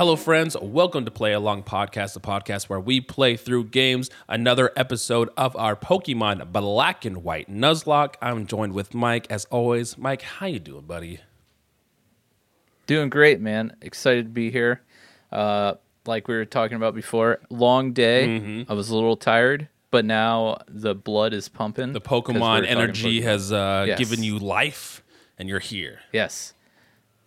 Hello, friends. Welcome to Play Along Podcast, the podcast where we play through games. Another episode of our Pokemon Black and White Nuzlocke. I'm joined with Mike, as always. Mike, how you doing, buddy? Doing great, man. Excited to be here. Uh, like we were talking about before, long day. Mm-hmm. I was a little tired, but now the blood is pumping. The Pokemon energy Pokemon. has uh, Yes. given you life, and you're here. Yes.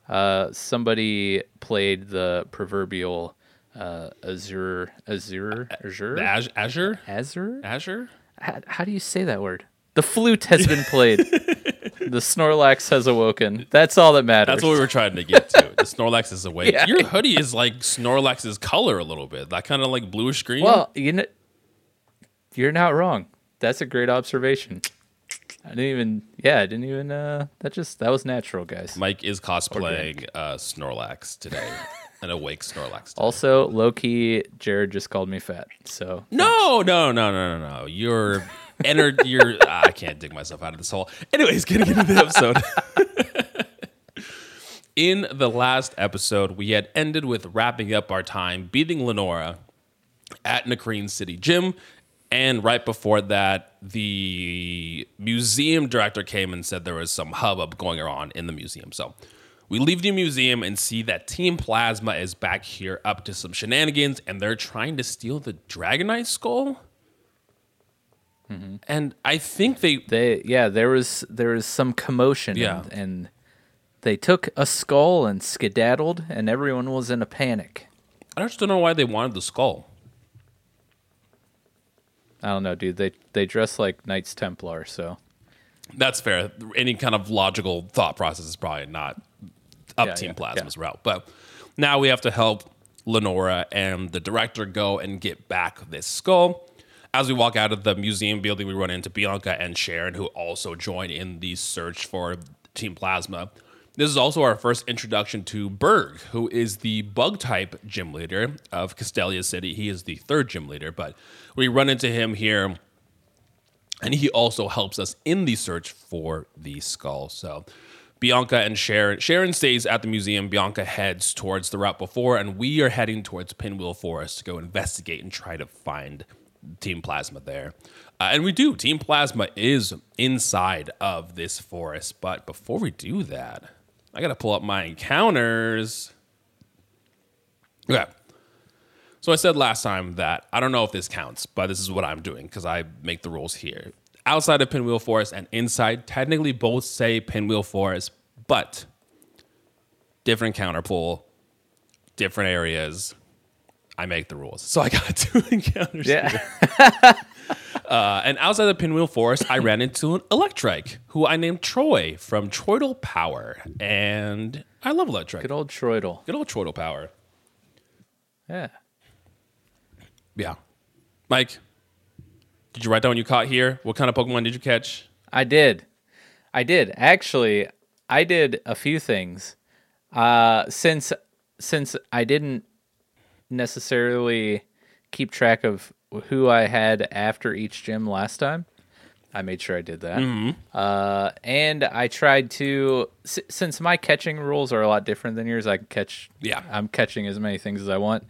Uh, somebody played the proverbial uh, Azure, Azure, Azure, Az- Azure? Azure. Azure? How, how do you say that word? The flute has been played. the Snorlax has awoken. That's all that matters. That's what we were trying to get to. The Snorlax is awake. Yeah. Your hoodie is like Snorlax's color a little bit. That kind of like bluish green. Well, you know, you're not wrong. That's a great observation. I didn't even. Yeah, I didn't even. Uh, that just that was natural, guys. Mike is cosplaying uh, Snorlax today, an awake Snorlax. today. Also, low key, Jared just called me fat. So No, no, no, no, no, no. You're entered. You're. I can't dig myself out of this hole. Anyways, getting into the episode. In the last episode, we had ended with wrapping up our time beating Lenora at Nacrene City Gym. And right before that, the museum director came and said there was some hubbub going on in the museum. So we leave the museum and see that Team Plasma is back here up to some shenanigans and they're trying to steal the Dragonite skull. Mm-hmm. And I think they. they, yeah, there was there was some commotion. Yeah. and, and they took a skull and skedaddled, and everyone was in a panic. I just don't know why they wanted the skull. I don't know, dude. They they dress like Knights Templar, so That's fair. Any kind of logical thought process is probably not up Yeah, Team yeah, Plasma's yeah. route. But now we have to help Lenora and the director go and get back this skull. As we walk out of the museum building, we run into Bianca and Cheren, who also join in the search for Team Plasma. This is also our first introduction to Burgh, who is the bug type gym leader of Castelia City. He is the third gym leader, but we run into him here and he also helps us in the search for the skull. So Bianca and Cheren, Cheren stays at the museum. Bianca heads towards the route before, and we are heading towards Pinwheel Forest to go investigate and try to find Team Plasma there. Uh, and we do. Team Plasma is inside of this forest, but before we do that, I gotta pull up my encounters. Okay. So I said last time that I don't know if this counts, but this is what I'm doing because I make the rules here. Outside of Pinwheel Forest and inside, technically both say Pinwheel Forest, but different counter pull, different areas. I make the rules. So I got two encounters. yeah. Uh, and outside the Pinwheel Forest, I ran into an Electrike, who I named Troy from Troidal Power. And I love Electrike. Good old Troidal. Good old Troidal Power. Yeah. Yeah. Mike, did you write down what you caught here? What kind of Pokemon did you catch? I did. I did. Actually, I did a few things. Uh since since I didn't necessarily keep track of who I had after each gym last time, I made sure I did that. Uh and I tried to s- since my catching rules are a lot different than yours, I can catch Yeah. I'm catching as many things as I want.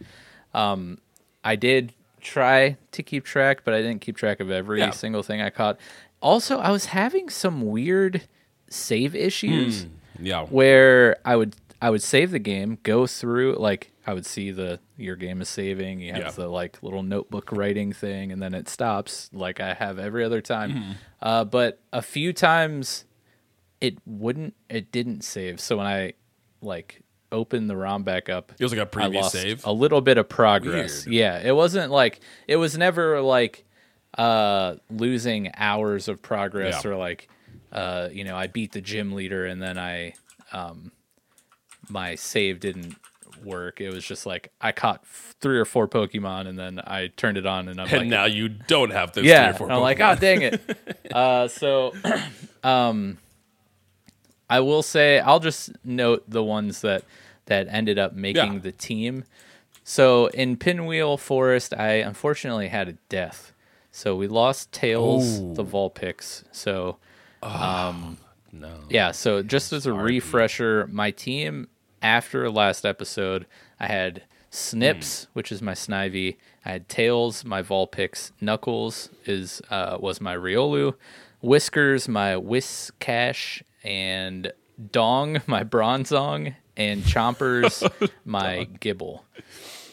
Um I did try to keep track, but I didn't keep track of every Yeah. single thing I caught. Also, I was having some weird save issues Yeah. where I would I would save the game, go through like I would see the your game is saving, you have Yeah. the like little notebook writing thing, and then it stops like I have every other time. Mm-hmm. Uh, but a few times it wouldn't it didn't save. So when I like opened the ROM back up, It was like a previous save. a little bit of progress. Weird. Yeah, it wasn't like it was never like uh losing hours of progress Yeah. or like uh you know I beat the gym leader and then I um my save didn't work. It was just like I caught three or four Pokemon and then I turned it on and I'm And like now you don't have those yeah, three or four I'm like, oh dang it. uh, so, um, I will say I'll just note the ones that that ended up making Yeah. the team. So in Pinwheel Forest, I unfortunately had a death. So we lost Tails, Oh. the Vulpix. So um no. yeah, so just as a refresher, my team after last episode, I had Snips, which is my Snivy. I had Tails, my Vulpix. Knuckles is uh, was my Riolu. Whiskers, my Whiscash, and Dong, my Bronzong, and Chompers, my Gible.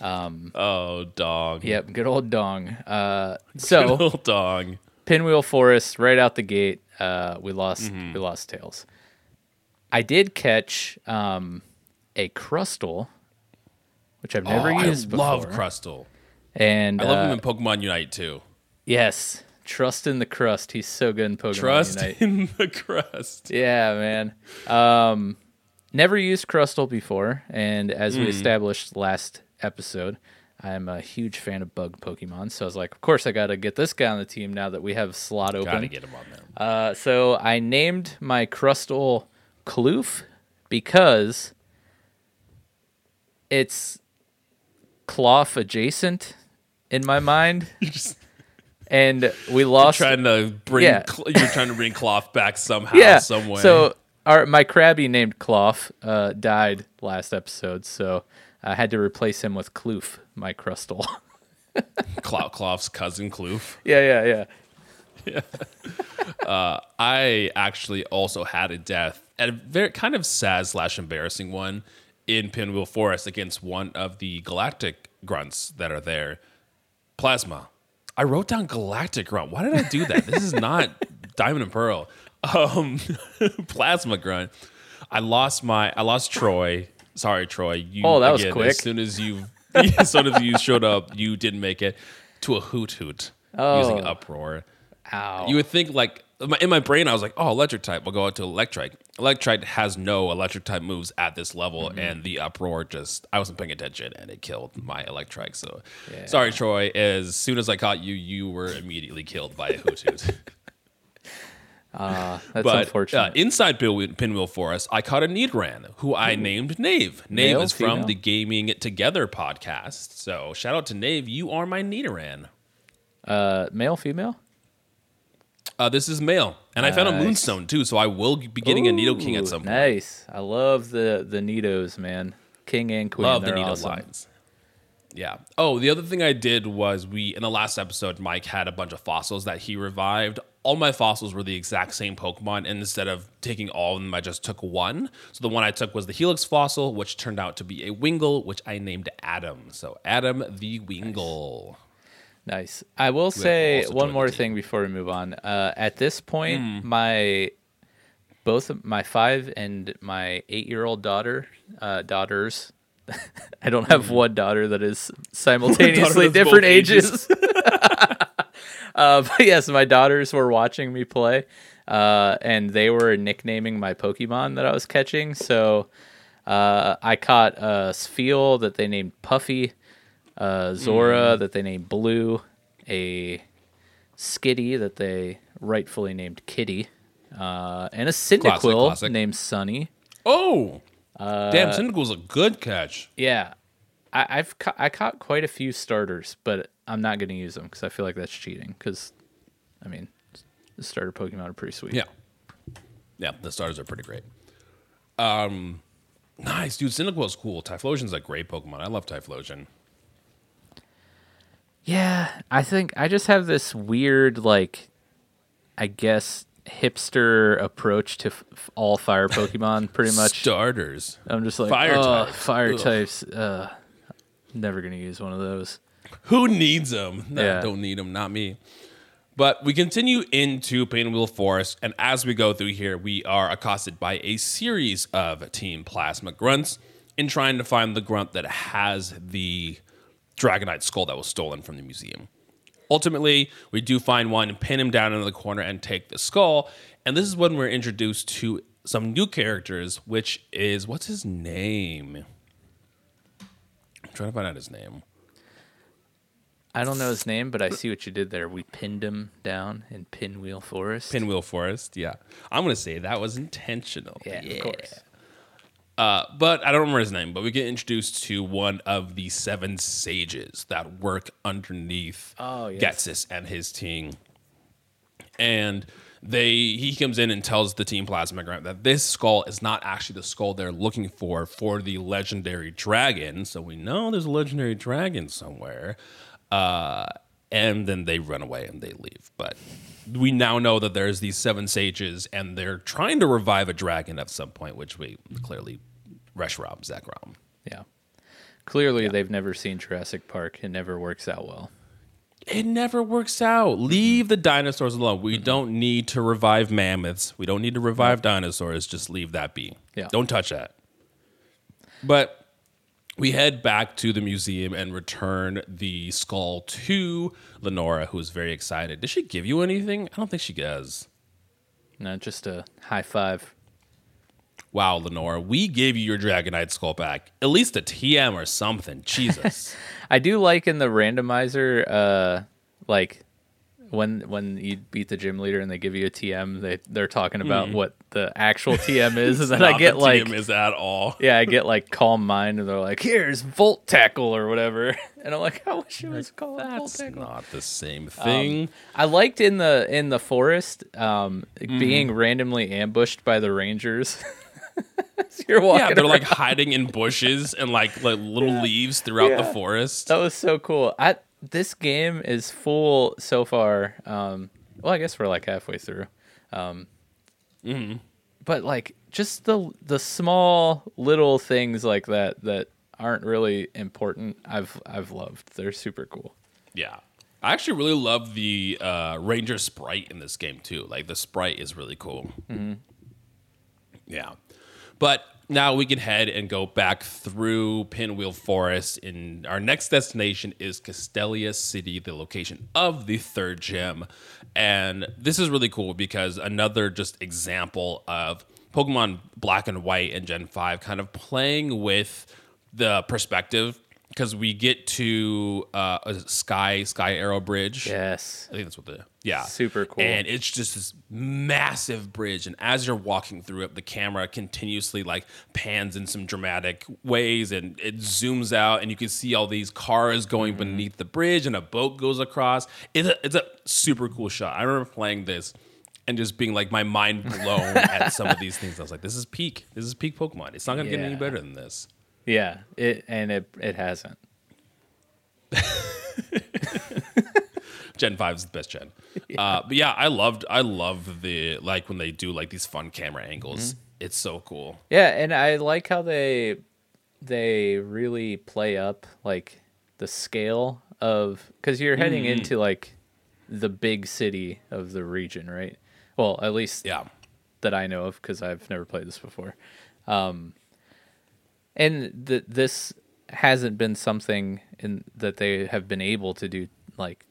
Oh, dog. Yep, good old Dong. Uh, so Little dog. Pinwheel Forest right out the gate. Uh, we lost Mm-hmm. we lost tails. I did catch um, a Crustle, which I've never oh, used I before. love Crustle. and I love uh, him in Pokemon Unite too. yes, trust in the crust. He's so good in Pokemon Trust Unite. in the crust. Yeah, man. Um, never used Crustle before, and as Hmm. we established last episode, I'm a huge fan of bug Pokemon. So I was like, of course, I got to get this guy on the team now that we have a slot open. Gotta get him on there. Uh, so I named my Crustle Kloof because it's cloth adjacent in my mind, just and we lost. trying to bring Yeah. cl- you're trying to bring cloth back somehow, yeah, some way. So our my crabby named Cloth uh, died last episode, so I had to replace him with Kloof, my Crustle. Cloth Cloth's cousin Kloof. yeah, yeah, yeah. Yeah. I actually also had a death, and a very kind of sad slash embarrassing one in Pinwheel Forest against one of the galactic grunts that are there. Plasma. I wrote down galactic grunt. Why did I do that? this is not Diamond and Pearl. Um, Plasma grunt. I lost my. I lost Troy. Sorry, Troy. You, Oh, that was again, quick. As soon as you, as soon as you showed up, you didn't make it to a hoot hoot using Oh. uproar. Ow. You would think like in my brain, I was like, "Oh, electric type. We'll go out to electric." Electric has no electric type moves at this level, Mm-hmm. and the uproar just I wasn't paying attention, and it killed my electric. So, sorry, Troy. As soon as I caught you, you were immediately killed by a hoot hoot. That's but unfortunate. uh, inside Pinwheel, Pinwheel Forest, I caught a Nidoran who I named Nave. Nave Male, is from female? the Gaming Together podcast. So shout out to Nave. You are my Nidoran. uh, male, female. Uh, this is male, and I found a Moonstone too, so I will be getting a Nido King at some point. Nice. I love the the Nidos, man. King and Queen. Love the Nido awesome. lines. Yeah. Oh, the other thing I did was we in the last episode, Mike had a bunch of fossils that he revived. All my fossils were the exact same Pokemon, and instead of taking all of them, I just took one. So the one I took was the Helix fossil, which turned out to be a Wingull, which I named Adam. So Adam the Wingull. Nice. I will say one more thing before we move on. Uh, at this point, Hmm. my both my five and my eight year old daughter, uh, daughters. I don't have one daughter that is simultaneously different ages. ages. uh, but yes, my daughters were watching me play, uh, and they were nicknaming my Pokemon that I was catching. So uh, I caught a Spheal that they named Puffy, uh, Zora that they named Blue, a Skitty that they rightfully named Kitty, uh, and a Cyndaquil classic. named Sunny. Oh, Uh, damn! Cyndaquil's a good catch. Yeah, I, I've ca- I caught quite a few starters, but I'm not going to use them because I feel like that's cheating. Because, I mean, the starter Pokemon are pretty sweet. Yeah. Yeah, the starters are pretty great. Um, nice, dude. Cyndaquil's cool. Typhlosion's a great Pokemon. I love Typhlosion. Yeah, I think I just have this weird, like, I guess hipster approach to f- all fire Pokemon. Pretty much, Starters. I'm just like Fire oh, types. Fire Ugh. types. Uh, never gonna use one of those. Who needs them? No, Yeah. don't need them. Not me. But we continue into Pinwheel Forest, and as we go through here, we are accosted by a series of Team Plasma grunts in trying to find the grunt that has the Dragonite skull that was stolen from the museum. Ultimately, we do find one, pin him down in the corner, and take the skull. And this is when we're introduced to some new characters, which is what's his name? I'm trying to find out his name. I don't know his name, but I see what you did there. We pinned him down in Pinwheel Forest. Pinwheel Forest, yeah. I'm gonna say that was intentional. yeah, of course. Uh, but I don't remember his name. But we get introduced to one of the seven sages that work underneath Oh, yes. Ghetsis and his team. And they he comes in and tells the team plasmagram that this skull is not actually the skull they're looking for for the legendary dragon. So we know there's a legendary dragon somewhere. Uh, and then they run away and they leave. But we now know that there's these seven sages and they're trying to revive a dragon at some point, which we clearly Reshiram, Rob. Yeah. Clearly, they've never seen Jurassic Park. It never works out well. It never works out. Mm-hmm. Leave the dinosaurs alone. We mm-hmm. don't need to revive mammoths. We don't need to revive mm-hmm. dinosaurs. Just leave that be. Yeah. Don't touch that. But we head back to the museum and return the skull to Lenora, who is very excited. Did she give you anything? I don't think she does. Not just a high five. Wow, Lenora, we gave you your Dragonite skull back. At least a TM or something. Jesus. I do like in the randomizer, uh, like when when you beat the gym leader and they give you a TM, they they're talking about what the actual TM is, and then I get the like, TM is at all. yeah, I get like calm mind, and they're like, here's Volt Tackle or whatever, and I'm like, I wish it was called Volt That's Tackle. not the same Um, thing. I liked in the in the forest um, Mm-hmm. being randomly ambushed by the rangers. You're walking, yeah, they're like hiding in bushes and like like little leaves throughout the forest. that was so cool. I this game is full so far. Um, well, I guess we're like halfway through. Um, Mm-hmm. But like just the the small little things like that that aren't really important. I've I've loved. They're super cool. Yeah. I actually really love the uh, Ranger sprite in this game too. Like the sprite is really cool. Yeah. But now we can head and go back through Pinwheel Forest. And our next destination is Castelia City, the location of the third gym. And this is really cool because another just example of Pokemon Black and White and Gen 5 kind of playing with the perspective because we get to uh, a Sky Sky Arrow Bridge. Yes. I think that's what the yeah Super cool. And it's just this massive bridge, and as you're walking through it, the camera continuously like pans in some dramatic ways, and it zooms out, and you can see all these cars going mm-hmm. beneath the bridge, and a boat goes across. It's a it's a super cool shot. I remember playing this. And just being like my mind blown at some of these things. I was like, this is peak. This is peak Pokemon. It's not gonna get any better than this. Yeah. It and it it hasn't. Gen 5 is the best gen. Uh, but yeah, I loved I love the like when they do like these fun camera angles. It's so cool. Yeah, and I like how they they really play up like the scale of because you're heading Mm-hmm. into like the big city of the region, right? Well, at least Yeah. that I know of because I've never played this before. Um, and th- this hasn't been something in that they have been able to do like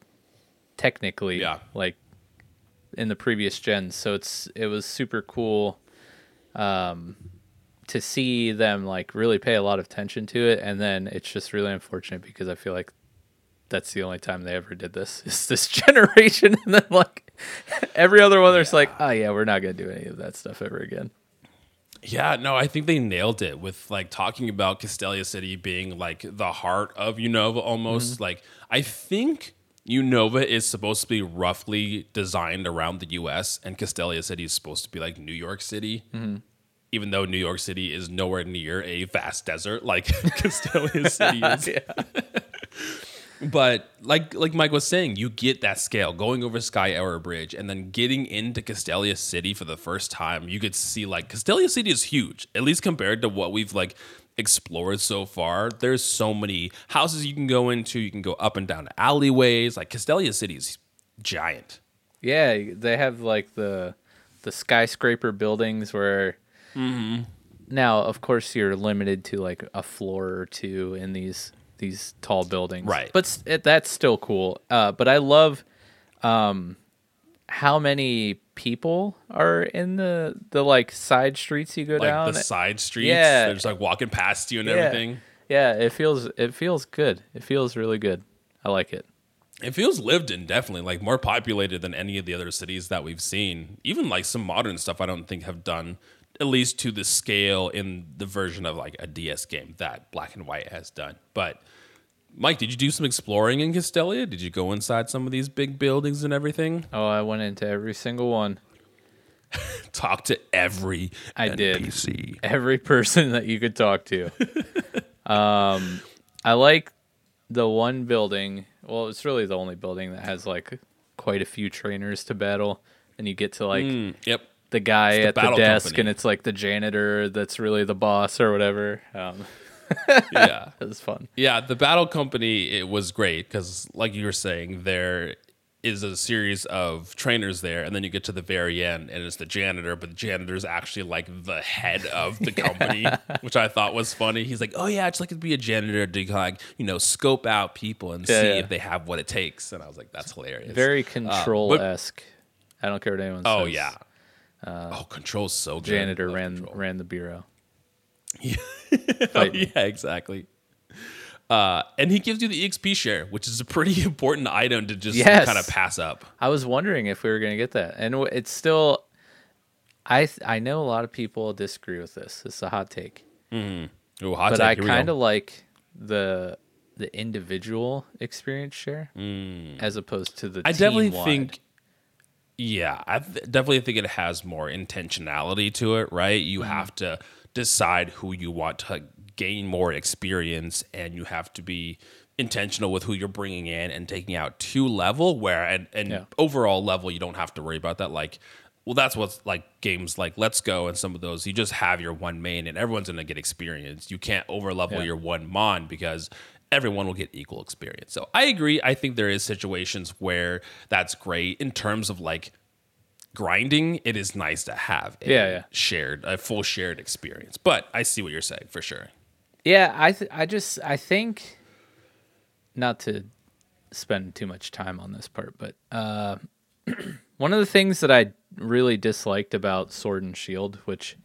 technically Yeah. like in the previous gens. So it's it was super cool um, to see them like really pay a lot of attention to it, and then it's just really unfortunate because I feel like that's the only time they ever did this is this generation, and then like every other one, there's like, oh yeah, we're not gonna do any of that stuff ever again. Yeah, no, I think they nailed it with like talking about Castelia City being like the heart of Unova almost. Like I think Unova is supposed to be roughly designed around the US and Castelia City is supposed to be like New York City. Mm-hmm. Even though New York City is nowhere near a vast desert like Castelia City is. But like like Mike was saying, you get that scale going over Sky Arrow Bridge and then getting into Castelia City for the first time. You could see like Castelia City is huge, at least compared to what we've like explored so far. There's so many houses you can go into. You can go up and down alleyways. Like Castelia City is giant. Yeah, they have like the the skyscraper buildings where now, of course, you're limited to like a floor or two in these these tall buildings, Right. But it, that's still cool. Uh, but I love um, how many people are in the the like side streets you go Like down. the side streets. Yeah. They're just like walking past you and Yeah. everything. Yeah, it feels it feels good. It feels really good. I like it. It feels lived in, definitely, like more populated than any of the other cities that we've seen. Even like some modern stuff, I don't think have done at least to the scale in the version of like a DS game that Black and White has done. But Mike, did you do some exploring in Castelia? Did you go inside some of these big buildings and everything? Oh, I went into every single one. talk to every I did. NPC. every person that you could talk to. um, I like the one building. Well, it's really the only building that has like quite a few trainers to battle, and you get to like Mm, yep. the guy the at the desk, company. and it's like the janitor that's really the boss or whatever. Um, Yeah. it was fun. Yeah, the battle company it was great because, like you were saying, there is a series of trainers there, and then you get to the very end, and it's the janitor, but the janitor is actually like the head of the company, which I thought was funny. He's like, "Oh yeah, I'd like to be a janitor to like you know scope out people and Yeah, see yeah. if they have what it takes," and I was like, "That's hilarious." Very uh, control esque. I don't care what anyone says. oh says. yeah. Uh, oh, control's so good. Janitor ran Control. ran the bureau. Oh, yeah, exactly. Uh, and he gives you the EXP share, which is a pretty important item to just Yes. kind of pass up. I was wondering if we were going to get that, and it's still. I th- I know a lot of people disagree with this. It's a hot take, Ooh, hot but take. I kind of like the the individual experience share as opposed to the. Mm. I definitely team-wide. think. Yeah, I th- definitely think it has more intentionality to it, right? You Mm-hmm. have to decide who you want to gain more experience, and you have to be intentional with who you're bringing in and taking out to level. Where and, and Yeah. overall level, you don't have to worry about that. Like, well, that's what's like games like Let's Go and some of those. You just have your one main, and everyone's gonna get experience. You can't over level Yeah. your one mon because everyone will get equal experience. So I agree. I think there is situations where that's great in terms of like grinding. It is nice to have a Yeah, yeah. shared a full shared experience. But I see what you're saying for sure. Yeah, I th- I just I think not to spend too much time on this part, but uh, one of the things that I really disliked about Sword and Shield, which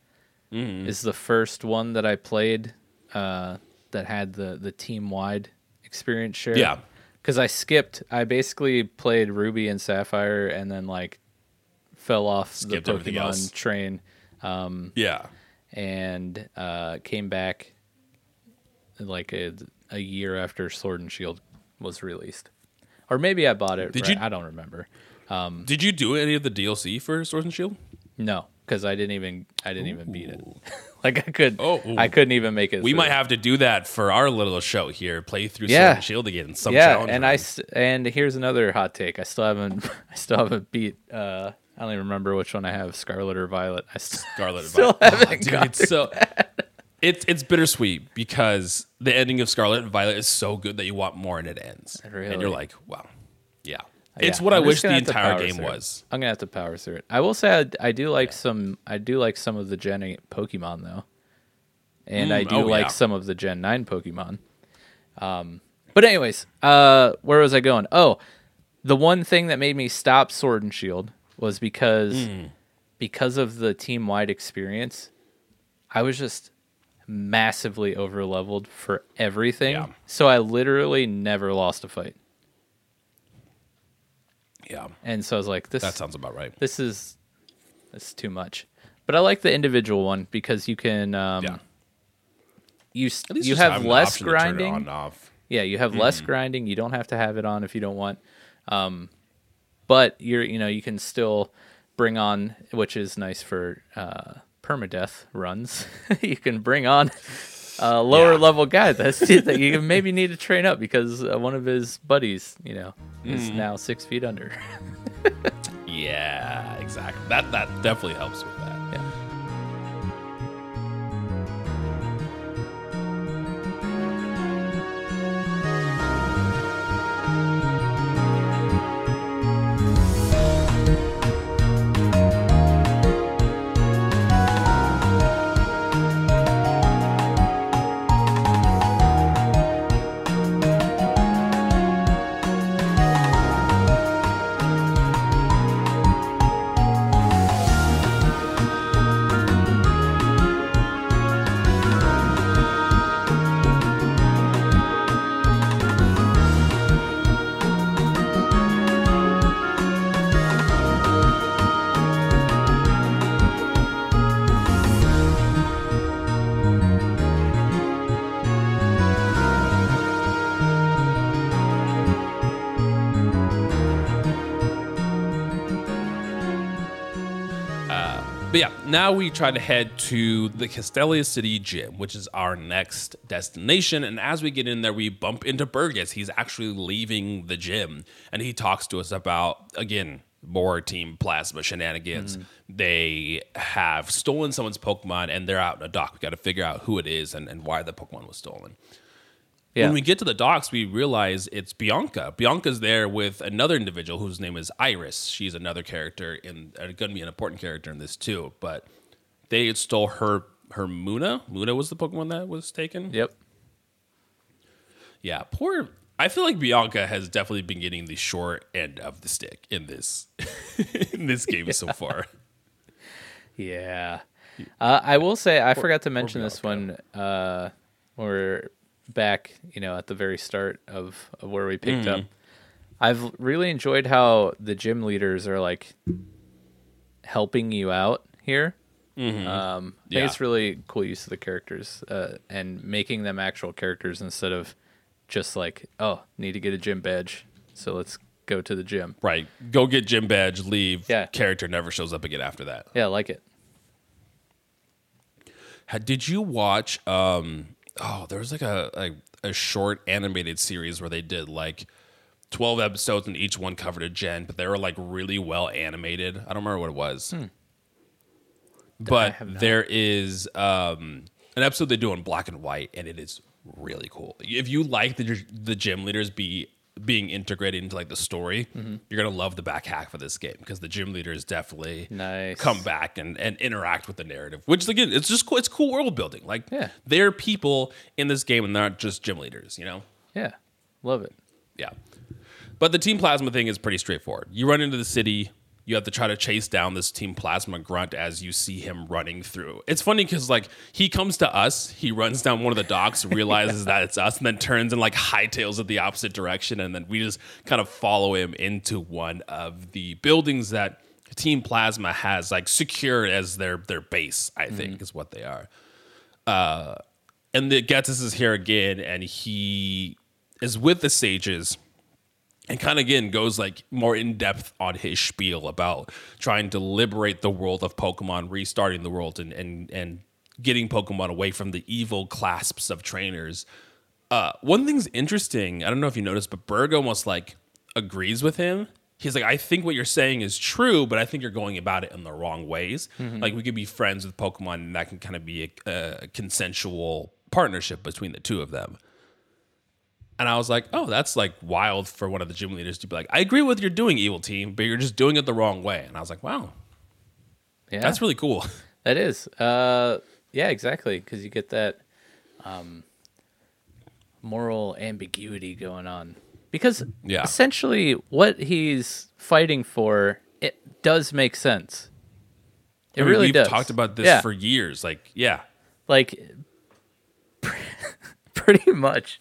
Mm-hmm. is the first one that I played uh, that had the the team wide experience share. Yeah. because I skipped. I basically played Ruby and Sapphire, and then like fell off Skipped the. Pokemon train Yeah. and uh, came back like a, a year after Sword and Shield was released, or maybe I bought it. Did right- you- I don't remember. Did you do any of the DLC for Sword and Shield? No, because I didn't even I didn't even beat it. like I could, Oh, ooh. I couldn't even make it. We through. might have to do that for our little show here. Play through Yeah. Sword and Shield again. Some yeah, and I and here's another hot take. I still haven't I still haven't beat. uh I don't even remember which one I have, Scarlet or Violet. I st- Scarlet still Violet. haven't dude, gotten it's so it's it's bittersweet because the ending of Scarlet and Violet is so good that you want more and it ends. And you're like, wow. Yeah. It's Yeah, what i I'm just wish the gonna have to entire game through it. was. I'm gonna have to power through it. I will say I, I do like some. I do like some of the Gen 8 Pokemon though, and I Mm, do oh, like yeah. some of the Gen 9 Pokemon. Um, but anyways, uh, where was I going? Oh, the one thing that made me stop Sword and Shield was because Hmm. because of the team wide experience, I was just massively over leveled for everything. Yeah. So I literally never lost a fight. Yeah. And so I was like, this That sounds about right. this is this is too much. But I like the individual one because you can um Yeah. you s- At least you have less option to turn it grinding. on and off. Yeah, you have less Mm-hmm. grinding. You don't have to have it on if you don't want. Um but you're you know, you can still bring on which is nice for uh permadeath runs. you can bring on a lower Yeah. level guy that's that you maybe need to train up because uh, one of his buddies, you know, is Mm. now 6 feet under. Yeah, exactly. That that definitely helps with that. yeah. Now we try to head to the Castelia City Gym, which is our next destination. And as we get in there, we bump into Burgess. He's actually leaving the gym, and he talks to us about again more Team Plasma shenanigans. Mm. They have stolen someone's Pokemon, and they're out in a dock. We got to figure out who it is and, and why the Pokemon was stolen. Yeah. When we get to the docks, we realize it's Bianca. Bianca's there with another individual whose name is Iris. She's another character in, uh, going to be an important character in this too. But they stole her her Munna. Munna was the Pokemon that was taken. Yep. Yeah, poor. I feel like Bianca has definitely been getting the short end of the stick in this in this game so far. Yeah. Uh, I will say I forgot to mention this one. Uh, when we're back, you know, at the very start of, of where we picked up. I've really enjoyed how the gym leaders are like helping you out here. Um, I think Yeah. it's really cool use of the characters uh, and making them actual characters instead of just like, oh, need to get a gym badge, so let's go to the gym. Right. Go get gym badge, leave. Yeah. Character never shows up again after that. Yeah, I like it. Did you watch? Um, oh, there was like a, a a short animated series where they did like twelve episodes and each one covered a gen, but they were like really well animated. I don't remember what it was, but there is um, an episode they do in black and white, and it is really cool. If you like the the gym leaders be being integrated into like the story, Mm-hmm. you're gonna love the back half of this game because the gym leaders definitely Nice. come back and, and interact with the narrative, which again, it's just cool. It's cool world building. Like, Yeah. they're people in this game and they're not just gym leaders, you know? Yeah, love it. Yeah. But the Team Plasma thing is pretty straightforward. You run into the city, you have to try to chase down this Team Plasma grunt as you see him running through. It's funny because, like, he comes to us, he runs down one of the docks, realizes that it's us, and then turns and, like, hightails it the opposite direction. And then we just kind of follow him into one of the buildings that Team Plasma has, like, secured as their, their base, I think, is what they are Uh, and the Ghetsis is here again, and he is with the sages, and kind of again goes like more in depth on his spiel about trying to liberate the world of Pokemon, restarting the world, and and and getting Pokemon away from the evil clasps of trainers. Uh, one thing's interesting. I don't know if you noticed, but Burgh almost like agrees with him. He's like, I think what you're saying is true, but I think you're going about it in the wrong ways. Like we could be friends with Pokemon, and that can kind of be a, a consensual partnership between the two of them. And I was like, oh, that's like wild for one of the gym leaders to be like, I agree with you're doing evil team, but you're just doing it the wrong way. And I was like, wow, Yeah, that's really cool. That is. Uh, yeah, exactly. Because you get that um, moral ambiguity going on. Because Yeah. essentially, what he's fighting for it does make sense. It I mean, really we've does. talked about this Yeah. for years. Like, yeah, like pretty much.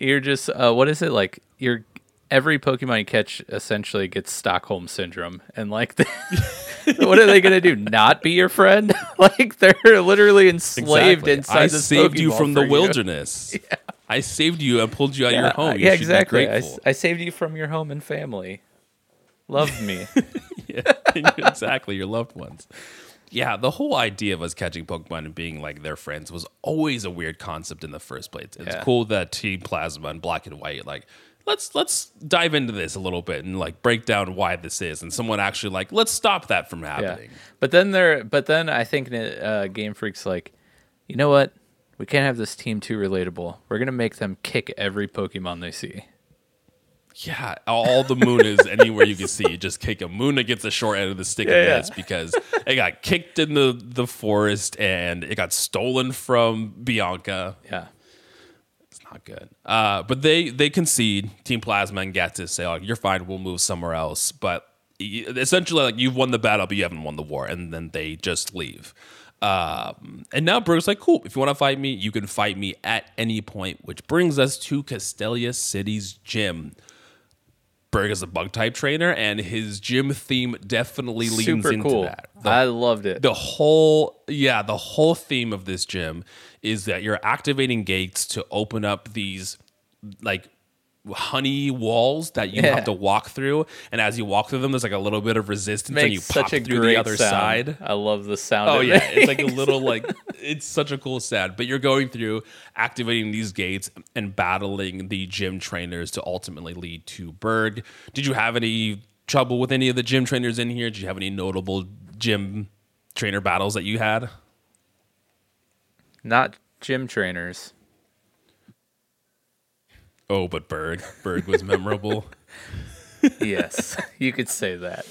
You're just uh, what is it like? You're every Pokemon you catch essentially gets Stockholm syndrome, and like, what are they gonna do? Not be your friend? like they're literally enslaved exactly. inside I saved you from the you. wilderness. I saved you and pulled you out of your home. You yeah, exactly. I, I saved you from your home and family. Love me. yeah, exactly. Your loved ones. Yeah, the whole idea of us catching Pokemon and being like their friends was always a weird concept in the first place. It's Yeah. cool that Team Plasma and Black and White like let's let's dive into this a little bit and like break down why this is, and someone actually like let's stop that from Yeah. happening. But then there, but then I think uh, Game Freak's like, you know what? We can't have this team too relatable. We're gonna make them kick every Pokemon they see. Yeah, all the moon is anywhere you can see, just kick a Munna gets the short end of the stick Yeah, of yeah. because it got kicked in the the forest and it got stolen from Bianca. Yeah. It's not good. Uh, but they they concede. Team Plasma and Ghetsis say, "Oh, you're fine. We'll move somewhere else." But essentially, like you've won the battle, but you haven't won the war, and then they just leave. Um, and now Brooke's like, "Cool. If you want to fight me, you can fight me at any point." Which brings us to Castelia City's gym. Burgh is a bug type trainer, and his gym theme definitely leans Super into cool. that. The I loved it. the whole yeah the whole theme of this gym is that you're activating gates to open up these like honey walls that you Yeah. have to walk through, and as you walk through them, there's like a little bit of resistance, and you Makes pop through the other sound. side. I love the sound. Oh it yeah, it's like a little like it's such a cool sound. But you're going through activating these gates and battling the gym trainers to ultimately lead to Burgh. Did you have any trouble with any of the gym trainers in here? Did you have any notable gym trainer battles that you had? not gym trainers. Oh, but Burgh, Burgh was memorable. Yes, you could say that.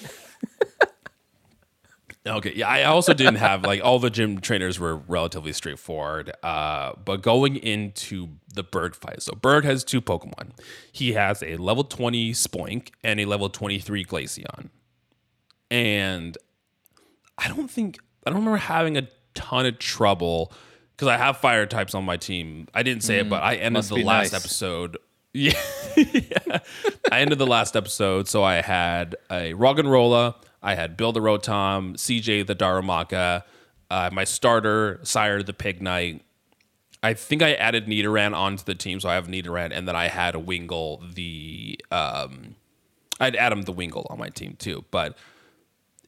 Okay, yeah, I also didn't have like all the gym trainers were relatively straightforward. Uh, but going into the Burgh fight, so Burgh has two Pokemon. He has a level twenty Spoink and a level twenty three Glaceon, and I don't think I don't remember having a ton of trouble because I have fire types on my team. I didn't say it, but I ended the last nice. episode. Yeah, yeah. I ended the last episode, so I had a Roggenrola, I had Bill the Rotom, CJ the Darumaka, uh, my starter Sire the Pignite. I think I added Nidoran onto the team, so I have Nidoran, and then I had a Wingull the um, I'd Adam the Wingull on my team too, but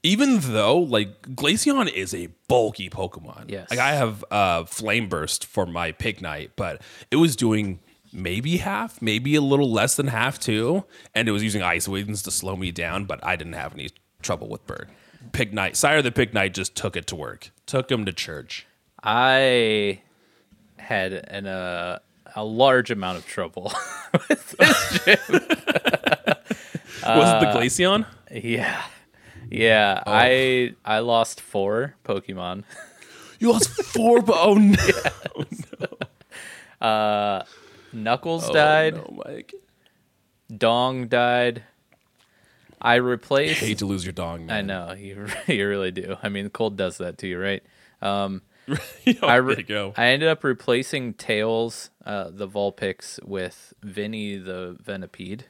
even though like Glaceon is a bulky Pokemon, Yes. like I have uh, Flame Burst for my Pignite, but it was doing maybe half, maybe a little less than half too, and it was using Ice Winds to slow me down, but I didn't have any trouble with Burgh. Pig Knight, Sire the Pignite just took it to work, took him to church. I had an uh, a large amount of trouble. was it the Glaceon? yeah, yeah. Oh. I I lost four Pokemon. You lost four, but oh no, Knuckles Oh, died. no, Mike. Dong died. I replaced. I Hate to lose your dog, I know you. You really do. I mean, cold does that to you, right? know. I, I re- go. I ended up replacing Tails, uh, the Vulpix, with Vinny the Venipede.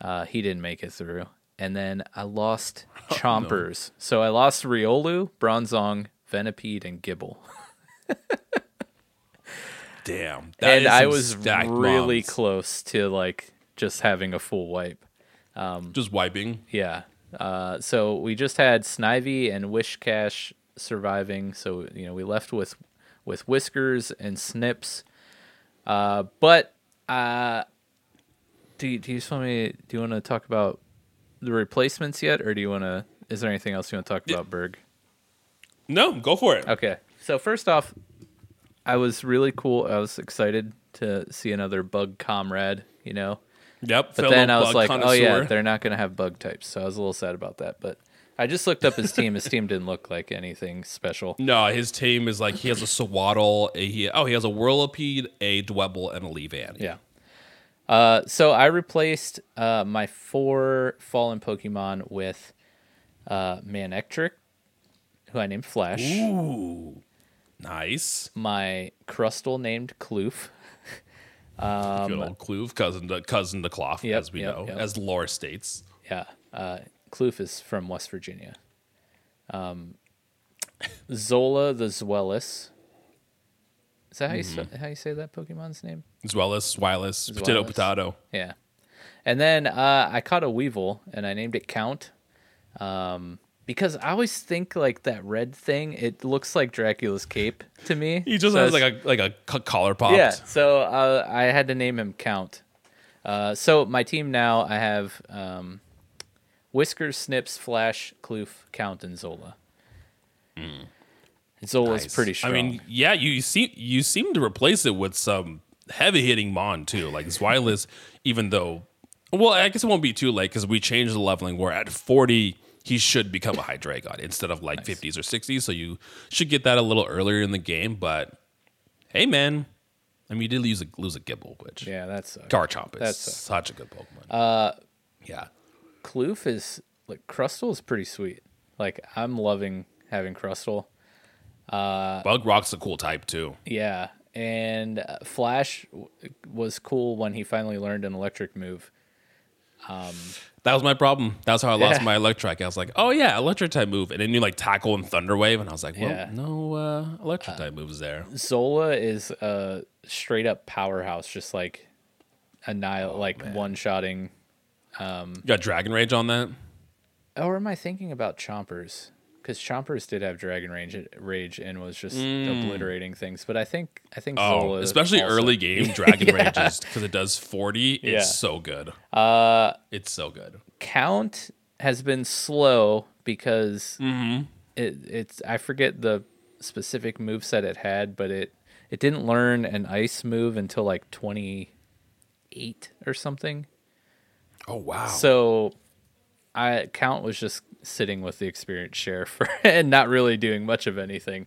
Uh, he didn't make it through. And then I lost Oh, Chompers. So I lost Riolu, Bronzong, Venipede, and Gible. Damn. that and I was really mobs. close to like just having a full wipe. Just wiping. Yeah. Uh, so we just had Snivy and Whiscash surviving. So you know we left with with Whiskers and Snips. Uh, but uh, do you, do you just want me? Do you want to talk about the replacements yet, or do you want to? Is there anything else you want to talk about, Burgh? No, go for it. Okay. So first off, I was really cool. I was excited to see another bug comrade. You know, Yep. but then I was like, oh yeah, they're not going to have bug types. So I was a little sad about that. But I just looked up his team. His team didn't look like anything special. No, his team is like he has a Swaddle, a he oh he has a Whirlipede, a Dwebble, and a Leavan. Yeah. Uh, so I replaced uh, my four fallen Pokemon with uh, Manectric, who I named Flash. Ooh, nice. My Crustle named Kloof. Good old Kloof, cousin to cousin to Cloth, Um, Yep, as we yep, know, yep. as lore states. Yeah. Uh, Kloof is from West Virginia. Um, Zola the Zweilous. Is that how you, Mm-hmm. s how you say that Pokemon's name? As well as Wireless, Potato Potato. Yeah. And then uh, I caught a Weevil and I named it Count. Um, because I always think like that red thing, it looks like Dracula's cape to me. He just So has like a like a collar popped. Yeah, so uh, I had to name him Count. Uh, so my team now, I have um, Whiskers, Snips, Flash, Kloof, Count, and Zola. Zola's Nice. pretty strong. I mean, yeah, you see, you seem to replace it with some heavy hitting Mon too. Like Zweilous, even though, well, I guess it won't be too late because we changed the leveling. We're at forty, he should become a Hydreigon instead of like fifties or sixties. So you should get that a little earlier in the game. But hey, man, I mean, you did lose a lose a Gible, which yeah, that's. Garchomp is such a good Pokemon. Uh, yeah. Kloof is like Crustle is pretty sweet. Like I'm loving having Crustle. Bug Rock's a cool type too. Yeah, and uh, Flash w- was cool when he finally learned an electric move. Um, that was my problem. That's how I lost Yeah. my Electric. I was like, oh yeah, Electric type move, and then you like tackle and Thunder Wave, and I was like, well, Yeah. no uh, Electric uh, type moves there. Zola is a straight up powerhouse, just like annihil oh, like one shotting. Um, you got Dragon Rage on that? Or am I thinking about Chompers? Because Chompers did have Dragon Rage, rage and was just obliterating things. But I think I think Mm. Oh, Zola especially also- early game Dragon Yeah. Rage is because it does 40. It's Yeah. so good. Uh, It's so good. Count has been slow because Mm-hmm. it, it's I forget the specific move set it had, but it it didn't learn an ice move until like twenty eight or something. Oh, wow. So I Count was just sitting with the experienced sheriff and not really doing much of anything.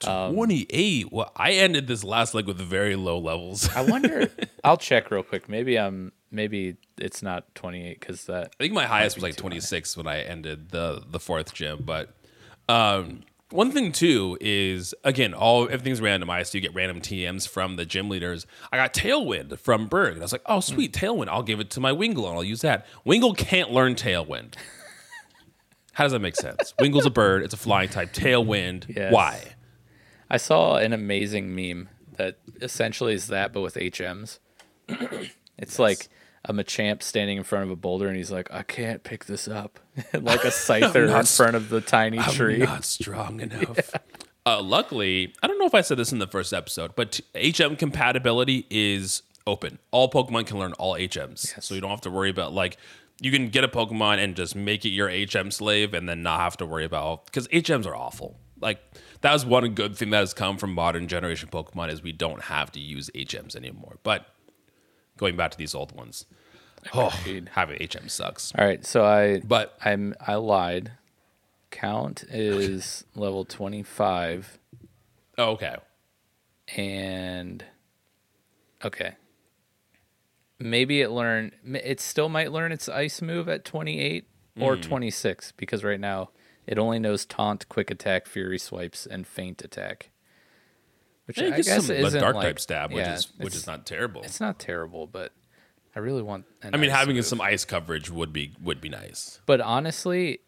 28. Well, I ended this last leg with very low levels. I wonder. I'll check real quick. Maybe I'm. Maybe it's not 28 because that. I think my highest was like 26 when I ended the the fourth gym. But um, one thing too is again, all everything's randomized. You get random TMs from the gym leaders. I got Tailwind from Burgh, and I was like, oh sweet, Tailwind. I'll give it to my Wingull and I'll use that. Wingull can't learn Tailwind. How does that make sense? Wingull's a bird. It's a flying type. Tailwind. Yes. Why? I saw an amazing meme that essentially is that, but with HMs. it's like a Machamp standing in front of a boulder, and he's like, "I can't pick this up," like a scyther not in front of the tiny tree. I'm not strong enough. uh, luckily, I don't know if I said this in the first episode, but HM compatibility is open. All Pokemon can learn all HMs, so you don't have to worry about like you can get a Pokemon and just make it your HM slave, and then not have to worry about because HMs are awful. Like that was one good thing that has come from modern generation Pokemon is we don't have to use HMs anymore. But going back to these old ones, oh, having HM sucks. All right, so I But I'm I lied. Count is level 25 oh, okay, and okay. Maybe it learn it still might learn its ice move at 28 or Hmm. 26 because right now it only knows taunt, quick attack, fury swipes and feint attack. Which Yeah, I guess some isn't dark like, type stab, which yeah, is which is not terrible. It's not terrible, but I really want an I mean, having move. some ice coverage would be would be nice. But honestly,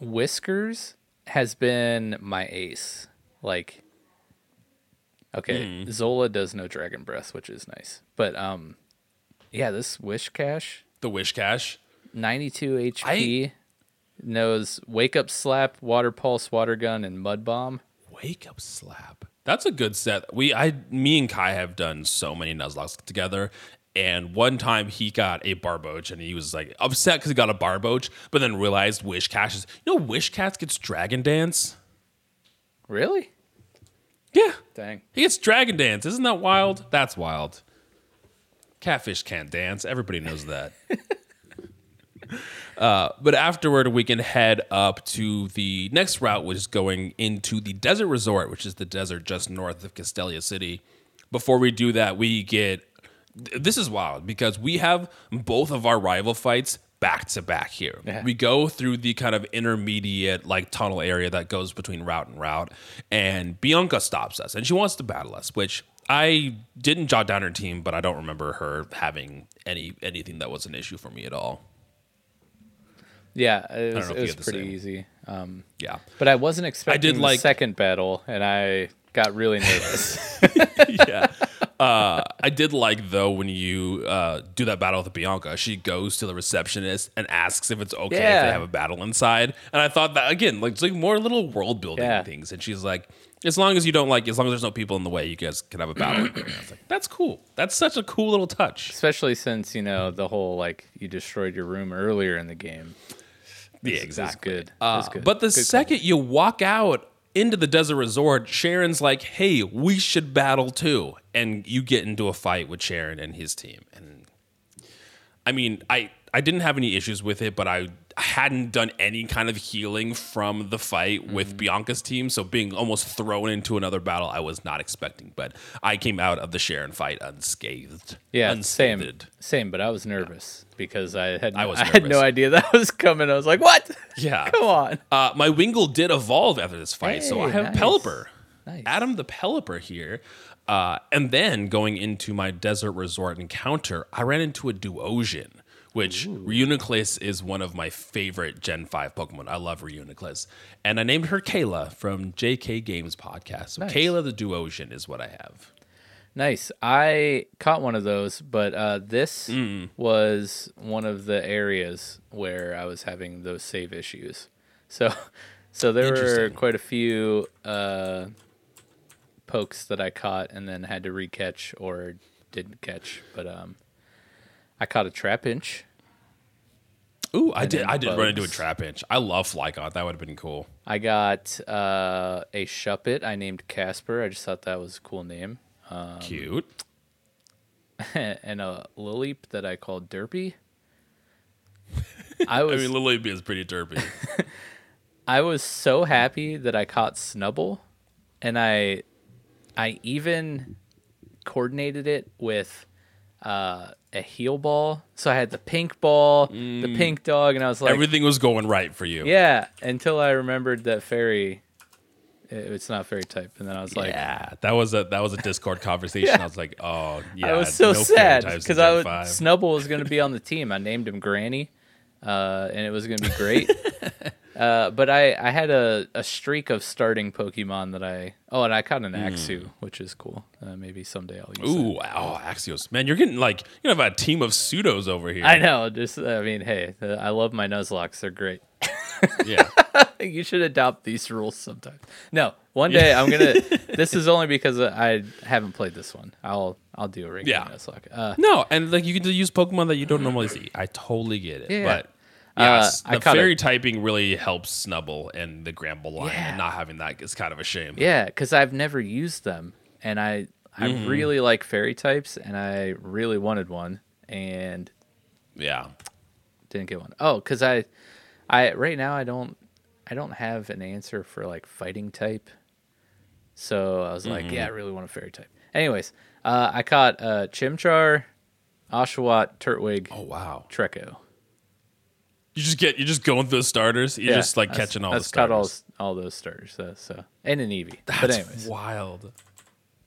Whiskers has been my ace. Like, okay, Hmm. Zola does no Dragon Breath, which is nice. But um, yeah, this Whiscash, The Whiscash. ninety-two HP, knows Wake Up Slap, Water Pulse, Water Gun, and Mud Bomb. Wake up slap. That's a good set. We I me and Kai have done so many Nuzlocke together. And one time he got a Barboach and he was like upset because he got a Barboach, but then realized Whiscash is you know Whiscash gets Dragon Dance? Really? Yeah. Dang. He gets Dragon Dance. Isn't that wild? That's wild. Catfish can't dance. Everybody knows that. uh, but afterward, we can head up to the next route, which is going into the Desert Resort, which is the desert just north of Castelia City. Before we do that, we get. This is wild because we have both of our rival fights back to back here. Yeah. We go through the kind of intermediate like tunnel area that goes between route and route, and Bianca stops us and she wants to battle us, which I didn't jot down her team, but I don't remember her having any anything that was an issue for me at all. Yeah, it was, it was pretty same. easy. Um, Yeah. but I wasn't expecting the like- second battle, and I got really nervous. yeah. Uh, I did like though when you uh, do that battle with Bianca, she goes to the receptionist and asks if it's okay if they have a battle inside. And I thought that again, like it's like more little world building Yeah. things. And she's like, as long as you don't like, as long as there's no people in the way, you guys can have a battle. I was like, that's cool. That's such a cool little touch. especially since you know the whole like you destroyed your room earlier in the game. Yeah, It's exactly. good. Uh, It's good. But the Good second you walk out into the desert resort, Cheren's like, "Hey, we should battle too," and you get into a fight with Cheren and his team. And I mean, I I didn't have any issues with it, but I hadn't done any kind of healing from the fight with Mm. Bianca's team, so being almost thrown into another battle, I was not expecting. But I came out of the Cheren fight unscathed. Yeah, same, unscathed. same. But I was nervous because I had I no, was I, had no idea that was coming. I was like, "What? Yeah. Come on!" Uh, my Wingull did evolve after this fight, so I have nice. Pelipper. Nice. Adam the Pelipper here. Uh, and then going into my desert resort encounter, I ran into a Duosion, which Reuniclus is one of my favorite Gen 5 Pokemon. I love Reuniclus. And I named her Kayla from JK Games podcast. So Nice. Kayla the Duosion is what I have. Nice. I caught one of those, but uh, this Mm. was one of the areas where I was having those save issues. So, so there were quite a few uh, pokes that I caught and then had to recatch or didn't catch. But um, I caught a Trapinch. Ooh, I did. I did run into a Trapinch. I love Flygon. That would have been cool. I got uh, a shuppet I named Casper. I just thought that was a cool name. Um, Cute. and a lily that I called Derpy. I I mean, Lily is pretty derpy. I was so happy that I caught Snubbull, and I I even coordinated it with uh, a Heal Ball. So I had the pink ball, the pink dog, and I was like, Everything was going right for you. yeah. Until I remembered that fairy, it's not fairy type, and then I was like, yeah, that was a that was a Discord conversation. I was like, oh yeah, I was so no sad because I was, Snubbull was going to be on the team. I named him Granny, uh, and it was going to be great. uh, but I, I had a, a streak of starting Pokemon that I oh, and I caught an Axew, which is cool. Uh, maybe someday I'll use. it. Ooh, wow, Axios, man, you're getting like you have a team of pseudos over here. I know. Just I mean, hey, I love my Nuzlockes. They're great. Yeah, you should adopt these rules sometime. No, one day I'm gonna. this is only because I haven't played this one. I'll I'll do a regular Yeah. Uh, no, and like you can use Pokemon that you don't normally see. I totally get it, Yeah. but. Uh, Yes, I the fairy typing really helps Snubbull and the Granbull line, Yeah. and not having that is kind of a shame. Yeah, because I've never used them, and I I Mm-hmm. really like fairy types, and I really wanted one, and Yeah. didn't get one. Oh, because I I right now I don't I don't have an answer for like fighting type, so I was like, Mm-hmm. yeah, I really want a fairy type. Anyways, uh, I caught uh, Chimchar, Oshawott, Turtwig, Oh wow. Treecko. You just get you're just going through the starters. You're Yeah, just like catching all the that's caught starters. all all those starters. So, so and an Eevee. That's but anyways, wild.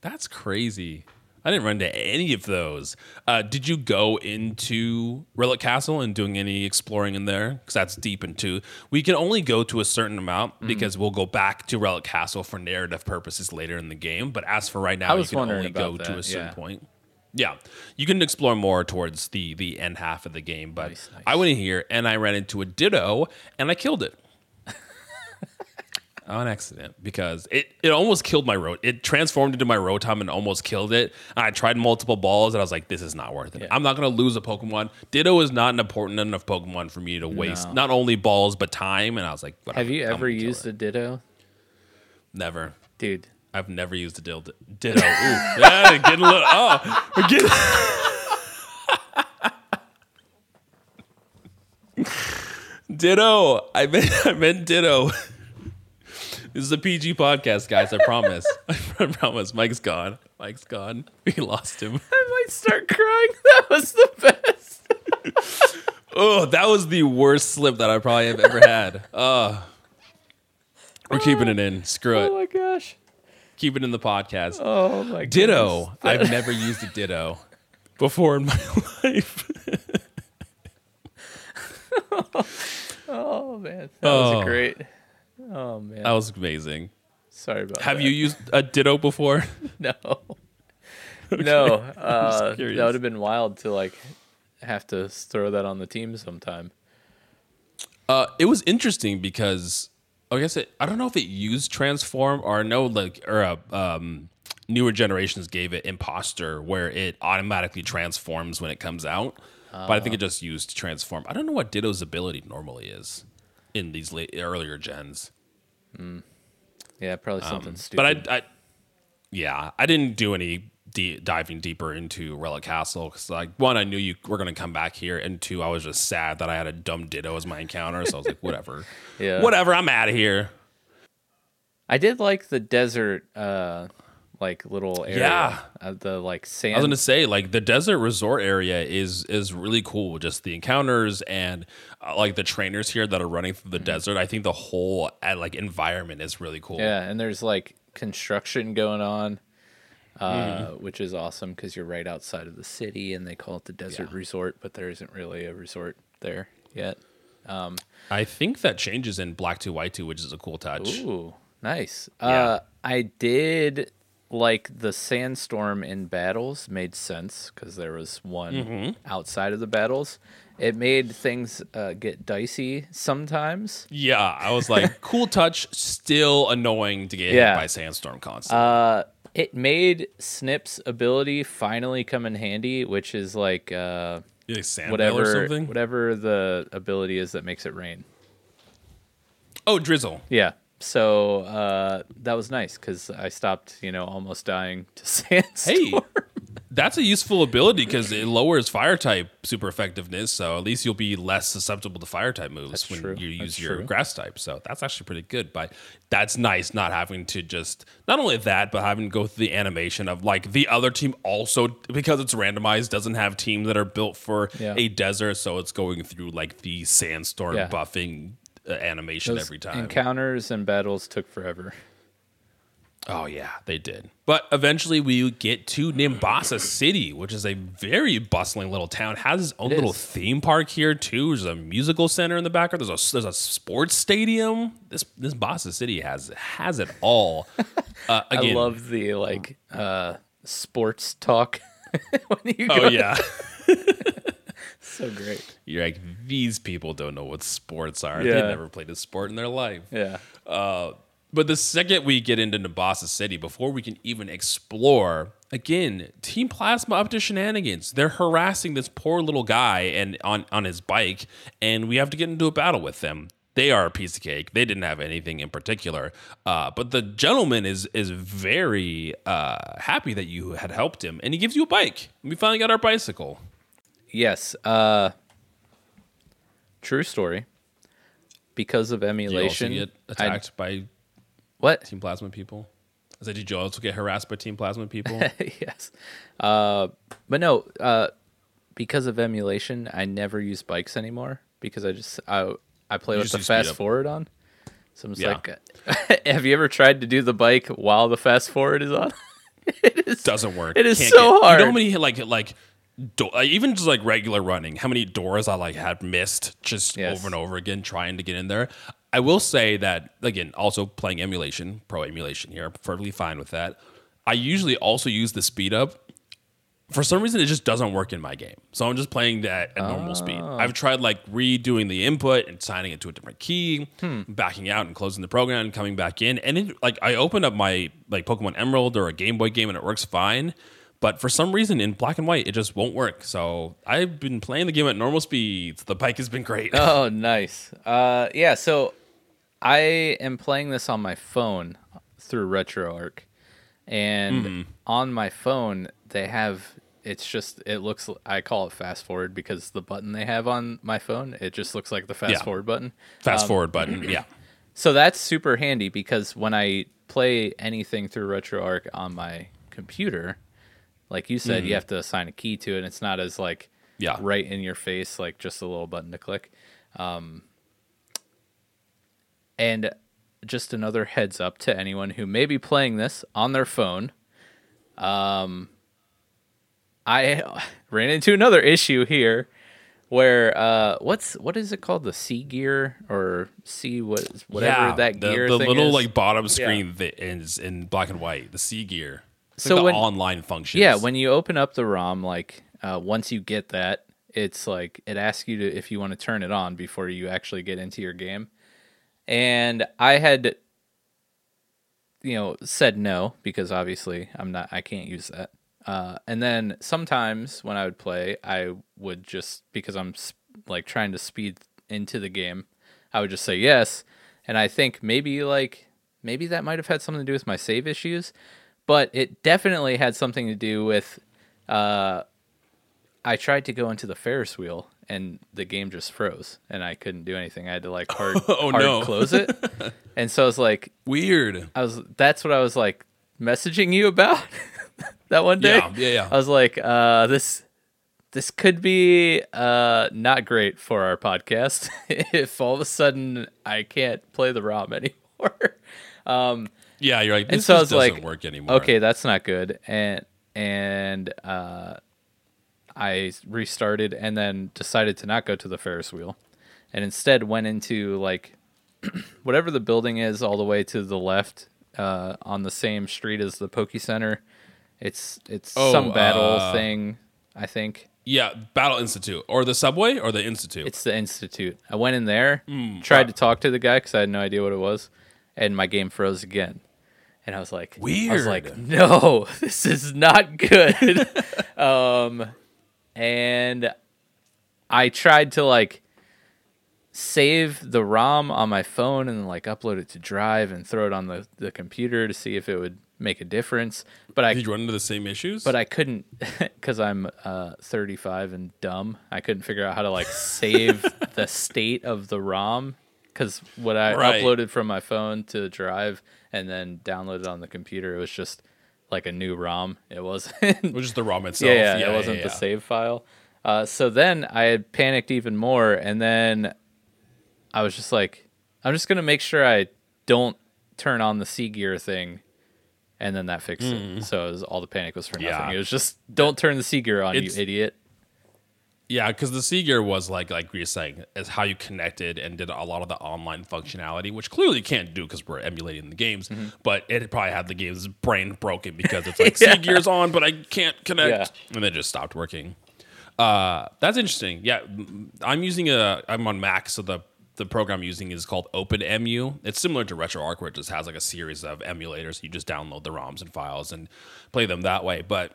That's crazy. I didn't run into any of those. Uh, did you go into Relic Castle and doing any exploring in there? Because that's deep into. We can only go to a certain amount Mm-hmm. because we'll go back to Relic Castle for narrative purposes later in the game. But as for right now, you can only go about to a certain yeah. point. Yeah, you can explore more towards the the end half of the game. But Nice, nice. I went in here and I ran into a Ditto and I killed it on accident because it, it almost killed my road. It transformed into my Rotom and almost killed it. I tried multiple balls and I was like, this is not worth it. Yeah. I'm not going to lose a Pokemon. Ditto is not an important enough Pokemon for me to waste No. not only balls but time. And I was like, have you I'm ever used a Ditto, Never. dude? I've never used a dildo. Ditto. Ooh, yeah, getting a little. Oh, we're getting. Ditto. I meant. I meant ditto. This is a PG podcast, guys. I promise. I promise. Mike's gone. Mike's gone. We lost him. I might start crying. That was the best. Oh, that was the worst slip that I probably have ever had. Oh. We're keeping it in. Screw it. Oh it. my gosh. Keep it in the podcast. Oh my goodness. Ditto. I've never used a ditto before in my life. Oh man, that was Oh. great. Oh man, That was amazing. sorry about. That. Have that. you used a ditto before? No. No. Uh, that would have been wild to like have to throw that on the team sometime. Uh, it was interesting because I guess it, I don't know if it used transform or no like or uh, um, newer generations gave it imposter where it automatically transforms when it comes out. but I think it just used transform. I don't know what Ditto's ability normally is in these late, earlier gens. Yeah, probably something Um, stupid. But I, I, yeah, I didn't do any de- diving deeper into Relic Castle because, like, one, I knew you were going to come back here, and two, I was just sad that I had a dumb Ditto as my encounter. So I was like, whatever, Yeah. whatever, I'm out of here. I did like the desert, uh, like little area. Yeah. Uh, the like sand. I was gonna say like the desert resort area is is really cool. Just the encounters and uh, like the trainers here that are running through the desert. I think the whole uh, like environment is really cool. yeah, and there's like construction going on, uh, Mm-hmm. which is awesome because you're right outside of the city, and they call it the desert Yeah. resort, but there isn't really a resort there yet. I think that changes in Black Two White Two, which is a cool touch. Ooh, nice. Yeah. Uh, I did like the sandstorm in battles made sense because there was one Mm-hmm. outside of the battles. It made things uh, get dicey sometimes. Yeah, I was like, cool touch, still annoying to get Yeah. hit by sandstorm constantly. Uh, it made Snip's ability finally come in handy, which is like uh, like whatever something? whatever the ability is that makes it rain. Oh, drizzle. Yeah. So uh, that was nice because I stopped, you know, almost dying to sandstorm. Hey, that's a useful ability because it lowers fire type super effectiveness. So at least you'll be less susceptible to fire type moves That's when true. you use That's your true. grass type. So that's actually pretty good. But that's nice not having to just not only that, but having to go through the animation of like the other team also because it's randomized doesn't have teams that are built for Yeah. a desert. So it's going through like the sandstorm Yeah. buffing animation Those every time. Encounters and battles took forever. Oh yeah, they did. But eventually we get to Nimbasa City, which is a very bustling little town. Has its own It little is. theme park here too. There's a musical center in the background. There's a there's a sports stadium. This this Basa City has has it all. Uh, again, I love the like uh, sports talk when you go. Oh yeah, so great. you're like these people don't know what sports are. Yeah. They never played a sport in their life. Yeah. But the second we get into Nimbasa City, before we can even explore, again, Team Plasma up to shenanigans. They're harassing this poor little guy and on, on his bike, and we have to get into a battle with them. They are a piece of cake. They didn't have anything in particular, uh, but the gentleman is is very uh, happy that you had helped him, and he gives you a bike. We finally got our bicycle. Yes. Uh, true story. Because of Did you also emulation, get I- attacked by what? Team Plasma people? I said, did you also get harassed by Team Plasma people? yes. Uh, but no, uh, because of emulation, I never use bikes anymore because I just I I play You with the fast forward on. So I'm just Yeah. like, have you ever tried to do the bike while the fast forward is on? it is doesn't work. It is Can't so get- You hard. know how many like like do, uh, even just like regular running, how many doors I like had missed just Yes. over and over again trying to get in there. I will say that again, also playing emulation, pro emulation here, I'm perfectly fine with that. I usually also use the speed up. For some reason, it just doesn't work in my game, so I'm just playing that at normal speed. Oh. I've tried like redoing the input and signing it to a different key, Hmm. backing out and closing the program and coming back in, and it, like I open up my like Pokemon Emerald or a Game Boy game and it works fine. But for some reason in black and white, it just won't work. So I've been playing the game at normal speeds. The bike has been great. Oh, nice. Uh, yeah. So I am playing this on my phone through RetroArch, and Mm-hmm. on my phone they have. It's just it looks. I call it fast forward because the button they have on my phone it just looks like the fast Yeah. forward button. Fast Um, forward button. Yeah. So that's super handy because when I play anything through RetroArch on my computer, like you said, you have to assign a key to it. And it's not as like Mm-hmm. Yeah. right in your face, like just a little button to click. Um, and just another heads up to anyone who may be playing this on their phone. Um, I ran into another issue here where uh what's what is it called the C gear or C what whatever yeah, that the, gear the thing little is. like bottom screen that is in black and white, the C gear. It's So like the when- online functions. Yeah, when you open up the ROM, like uh, once you get that, it's like it asks you to if you want to turn it on before you actually get into your game. And I had, you know, said no because obviously I'm not, I can't use that. Uh, and then sometimes when I would play, I would just because I'm s- like trying to speed into the game, I would just say yes. And I think maybe like maybe that might have had something to do with my save issues, but it definitely had something to do with uh, I tried to go into the Ferris wheel and the game just froze and I couldn't do anything. I had to like hard, Oh, hard no. close it. and so I was like, Weird. I was that's what I was like messaging you about that one day. Yeah, yeah, yeah. I was like, uh, this this could be uh, not great for our podcast if all of a sudden I can't play the ROM anymore. Yeah, you're like, this and so I was doesn't like, work anymore. okay, that's not good. And and uh, I restarted and then decided to not go to the Ferris wheel, and instead went into like whatever the building is all the way to the left uh, on the same street as the Poke Center. It's it's Oh, some battle uh, thing, I think. Yeah, Battle Institute or the subway or the institute. It's the institute. I went in there, Hmm, tried to talk to the guy because I had no idea what it was, and my game froze again. And I was like, weird. I was like, no, this is not good. um, and I tried to like save the ROM on my phone and like upload it to Drive and throw it on the, the computer to see if it would make a difference. But I Did you run into the same issues? but I couldn't because I'm uh, 35 and dumb. I couldn't figure out how to like save the state of the ROM because what I Right. uploaded from my phone to Drive and then downloaded on the computer, it was just like a new ROM. It wasn't. which is the ROM itself. yeah, yeah, it wasn't yeah, the save file. Uh, so then I had panicked even more, and then I was just like, I'm just gonna make sure I don't turn on the C gear thing, and then that fixed it. So it was, all the panic was for nothing. Mm. Yeah. It was just don't turn the C gear on, you idiot. Yeah, because the C gear was like like we were saying, is how you connected and did a lot of the online functionality, which clearly you can't do because we're emulating the games. Mm-hmm. But it probably had the game's brain broken because it's like C gear's on, but I can't connect, Yeah. and it just stopped working. Uh, that's interesting. Yeah, I'm using a. I'm on Mac, so the the program I'm using is called OpenEmu. It's similar to RetroArch, where it just has like a series of emulators. You just download the ROMs and files and play them that way. But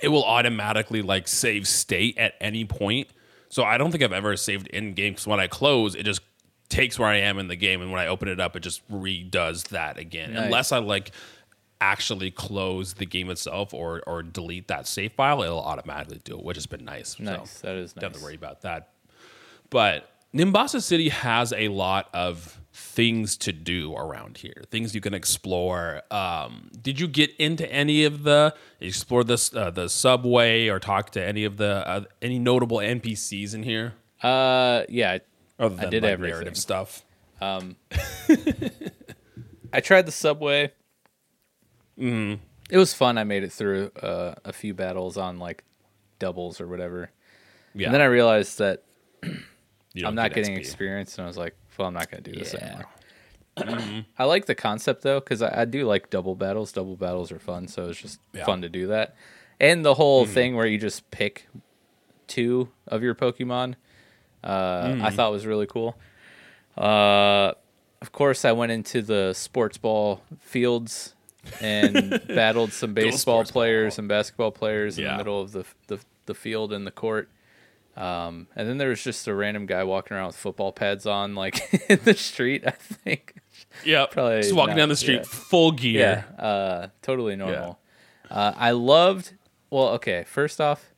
it will automatically like save state at any point. So I don't think I've ever saved in game because when I close, it just takes where I am in the game, and when I open it up, it just redoes that again. Nice. Unless I like actually close the game itself or or delete that save file, it'll automatically do it, which has been nice. Nice, So that is don't have to worry about that. But Nimbasa City has a lot of things to do around here, things you can explore. Um, did you get into any of the explore this uh, the subway or talk to any of the uh, any notable NPCs in here? Uh, yeah, Other I than did like, everything. narrative stuff. I tried the subway. Mm-hmm. It was fun. I made it through uh, a few battles on like doubles or whatever, Yeah, and then I realized that I'm not get getting XP. experience, and I was like, "Well, I'm not going to do this Yeah. anymore." I like the concept though, because I, I do like double battles. Double battles are fun, so it's just Yeah. fun to do that. And the whole thing where you just pick two of your Pokemon, uh, I thought was really cool. Uh, of course, I went into the sports ball fields and battled some baseball players ball. and basketball players in the middle of the, the the field and the court. Um, and then there was just a random guy walking around with football pads on, like in the street. I think. Yeah, Probably just walking not- down the street yeah. full gear. Yeah, uh, totally normal. Uh, I loved. Well, okay. First off,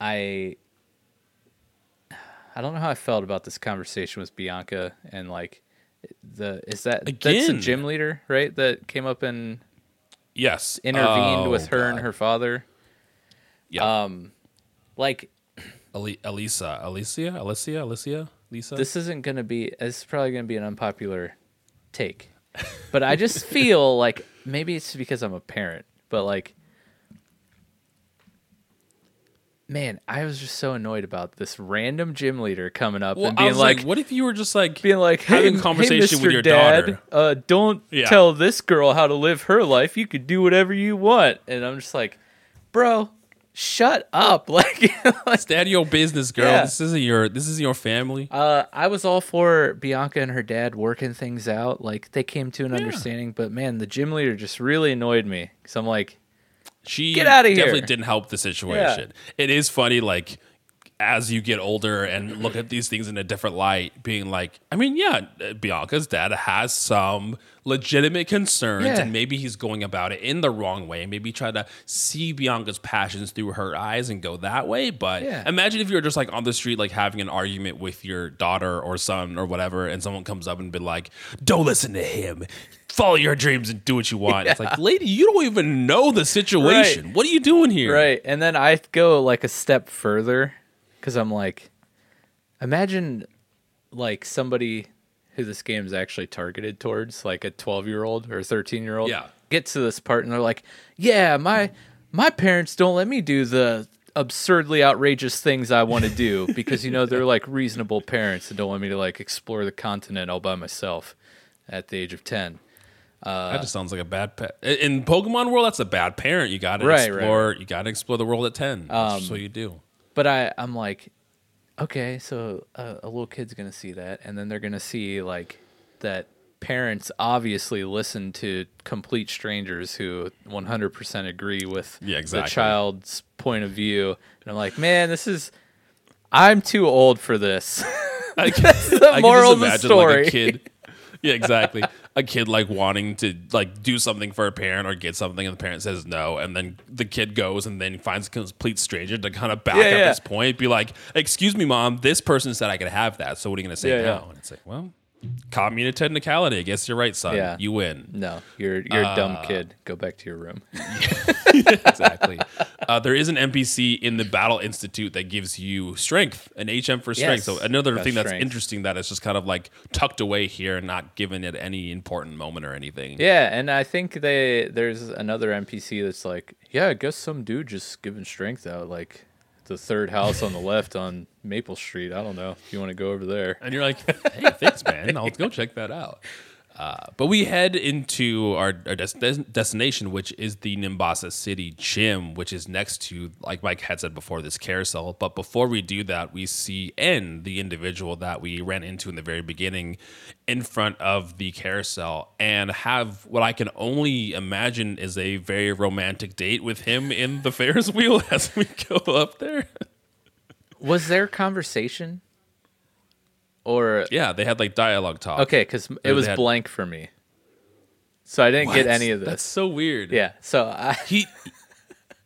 I I don't know how I felt about this conversation with Bianca and like the is that that's the gym leader right that came up and Yes, intervened Oh, with her and her father. Yeah, Um, like Ali- Elisa, Alicia, Alicia, Alicia, Lisa. this isn't gonna be. This is probably gonna be an unpopular take, but I just feel like maybe it's because I'm a parent, but like, man, I was just so annoyed about this random gym leader coming up well, and being like, like, what if you were just like being like, hey, having hey, a conversation Mr. with your Dad, daughter? uh, don't Yeah. tell this girl how to live her life. You could do whatever you want, and I'm just like, bro, shut up, like. Stay your business, girl. Yeah. This isn't your. This is your family. Uh, I was all for Bianca and her dad working things out. Like they came to an understanding, but man, the gym leader just really annoyed me. Cause I'm like, She Get outta here. Definitely didn't help the situation. It is funny, like as you get older and look at these things in a different light, being like, I mean, yeah, uh, Bianca's dad has some legitimate concerns, Yeah. and maybe he's going about it in the wrong way. Maybe try to see Bianca's passions through her eyes and go that way. But Yeah. imagine if you were just like on the street, like having an argument with your daughter or son or whatever, and someone comes up and be like, "Don't listen to him." Follow your dreams and do what you want. It's like, lady, you don't even know the situation. What are you doing here? right. And then I go like a step further, cause I'm like, imagine like somebody who this game is actually targeted towards, like a 12 year old or a 13 year old, Yeah. gets to this part and they're like, yeah, my my parents don't let me do the absurdly outrageous things I want to do because you know they're like reasonable parents and don't want me to like explore the continent all by myself. at the age of 10. Uh, that just sounds like a bad pet. In Pokemon world, that's a bad parent. You got to Right, right, explore. You got to explore the world at ten. That's um, what you do. But I, I'm like, okay, so a, a little kid's gonna see that, and then they're gonna see like that parents obviously listen to complete strangers who 100% agree with Yeah, the child's point of view, and I'm like, man, this is. I'm too old for this. I can, the moral of the story like a kid. Yeah, exactly. a kid like wanting to like do something for a parent or get something, and the parent says no, and then the kid goes and then finds a complete stranger to kind of back Yeah, up yeah. this point, be like, "Excuse me, mom, this person said I could have that. So what are you gonna say Yeah, now?" And it's like, well, commune technicality. I guess you're right, son. Yeah. You win. no, you're you're a dumb Uh, kid. Go back to your room. exactly. Uh, there is an NPC in the Battle Institute that gives you strength, an HM for strength. Yes. So another Got thing that's strength. interesting that is just kind of like tucked away here and not given at any important moment or anything. Yeah, and I think they there's another NPC that's like, yeah, I guess some dude just giving strength out, like the third house on the left on Maple Street. I don't know if you want to go over there. And you're like, hey, thanks, man. I'll go check that out. Uh, but we head into our, our des- des- destination, which is the Nimbasa City Gym, which is next to, like Mike had said before, this carousel. But before we do that, we see N, the individual that we ran into in the very beginning, in front of the carousel and have what I can only imagine is a very romantic date with him in the Ferris wheel as we go up there. Was there conversation? Or Yeah, they had like dialogue talk. okay, because it was had- blank for me, so I didn't get any of this. That's so weird. yeah, so I, he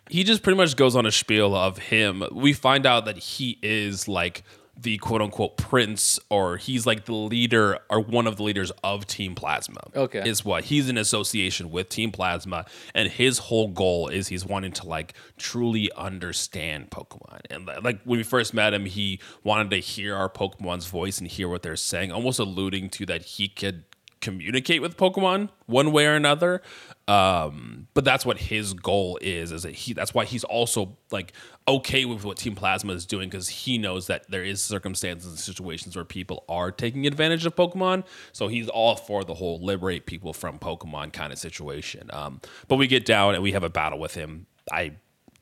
he just pretty much goes on a spiel of him. We find out that he is like the quote unquote prince, or he's like the leader or one of the leaders of Team Plasma. Okay. Is what he's in association with Team Plasma, and his whole goal is he's wanting to like truly understand Pokemon. And like when we first met him, he wanted to hear our Pokemon's voice and hear what they're saying, almost alluding to that he could communicate with Pokemon one way or another. Um, but that's what his goal is. Is that he? That's why he's also like okay with what Team Plasma is doing because he knows that there is circumstances and situations where people are taking advantage of Pokemon. So he's all for the whole liberate people from Pokemon kind of situation. Um, but we get down and we have a battle with him. I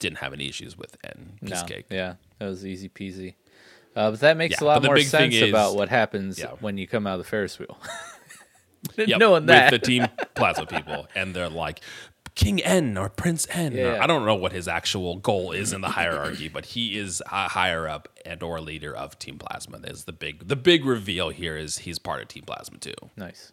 didn't have any issues with N. No, cake. yeah, that was easy peasy. Uh, but that makes Yeah, a lot more sense is- about what happens Yeah. when you come out of the Ferris wheel. Yep, Knowing that, with the Team Plasma people, and they're like King N or Prince N. or- I don't know what his actual goal is in the hierarchy, but he is a higher up and or leader of Team Plasma. There's the big the big reveal here is he's part of Team Plasma too. nice.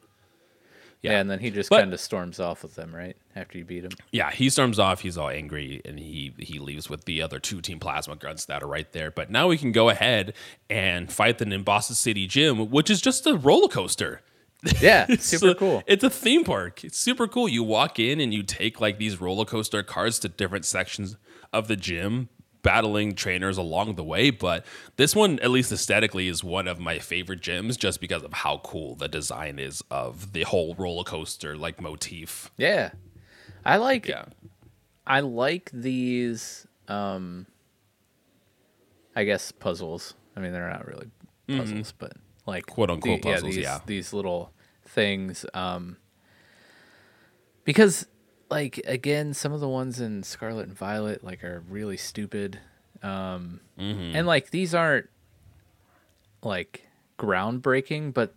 Yeah. Yeah, and then he just kind of storms off with them, right? After you beat him. Yeah, he storms off. He's all angry, and he he leaves with the other two Team Plasma grunts that are right there. But now we can go ahead and fight the Nimbasa City Gym, which is just a roller coaster. Yeah, super a- cool. It's a theme park. It's super cool. You walk in and you take like these roller coaster cars to different sections of the gym, battling trainers along the way. But this one, at least aesthetically, is one of my favorite gyms just because of how cool the design is of the whole roller coaster like motif. Yeah, I like. Yeah. I like these. um I guess puzzles. I mean, they're not really puzzles, but like Mm-hmm. Quote-unquote puzzles, these, yeah. these little things. Um, because, like, again, some of the ones in Scarlet and Violet like are really stupid. Um, Mm-hmm. and like these aren't like groundbreaking, but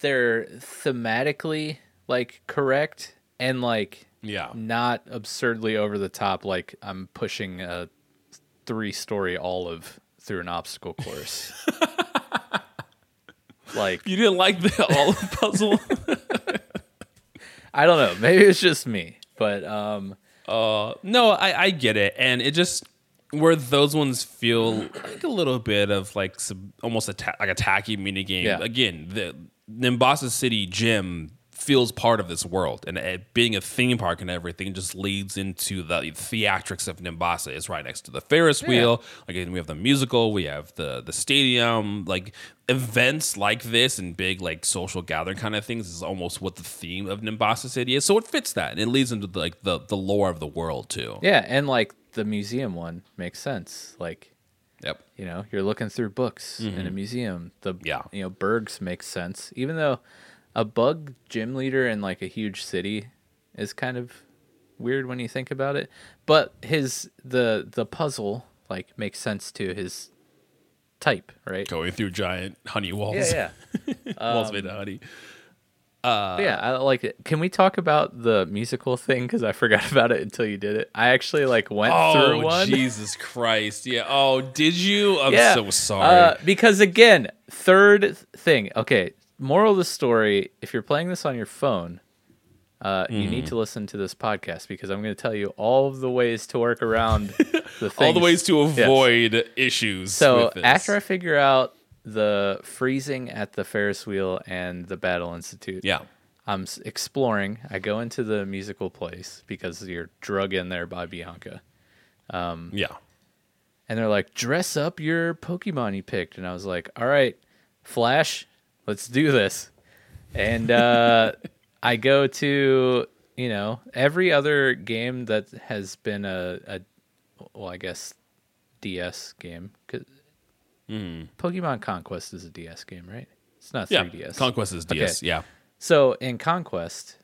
they're thematically like correct and like Yeah. not absurdly over the top like I'm pushing a three story olive through an obstacle course. like You didn't like the olive puzzle? I don't know, maybe it's just me, but um Uh, no, I, I get it, and it just where those ones feel like a little bit of like some, almost a ta- like a tacky mini game. Yeah. Again, the Nimbasa City Gym feels part of this world, and it, being a theme park and everything just leads into the theatrics of Nimbasa. It's right next to the Ferris wheel. Again, we have the musical, we have the the stadium, like events like this and big like social gathering kind of things is almost what the theme of Nimbasa City is. So it fits that, and it leads into like the the lore of the world too. yeah, and like the museum one makes sense. Like Yep. you know, you're looking through books in a museum. The Mm-hmm. Yeah. you know, Burgh's makes sense. Even though a bug gym leader in like a huge city is kind of weird when you think about it. But his the the puzzle like makes sense to his type, right? Going through giant honey walls. Yeah, yeah. walls made of honey. But yeah, I like it. Can we talk about the musical thing? Because I forgot about it until you did it. I actually like went through Oh one. Jesus Christ! Yeah. Oh, did you? I'm yeah. so sorry. Uh, because again, third thing. Okay, moral of the story: if you're playing this on your phone, uh, you Mm-hmm. need to listen to this podcast because I'm going to tell you all of the ways to work around the things. All the ways to Yes. avoid issues. So with this. after I figure out the freezing at the Ferris wheel and the Battle Institute, yeah, I'm exploring. I go into the musical place because you're drug in there by Bianca. yeah. And they're like, dress up your Pokemon you picked. And I was like, all right, Flash, let's do this. And uh, I go to, you know, every other game that has been a, a well, I guess, DS game. 'Cause Pokemon Conquest is a DS game, right? It's not Yeah. 3DS. Conquest is DS. Yeah. So in Conquest,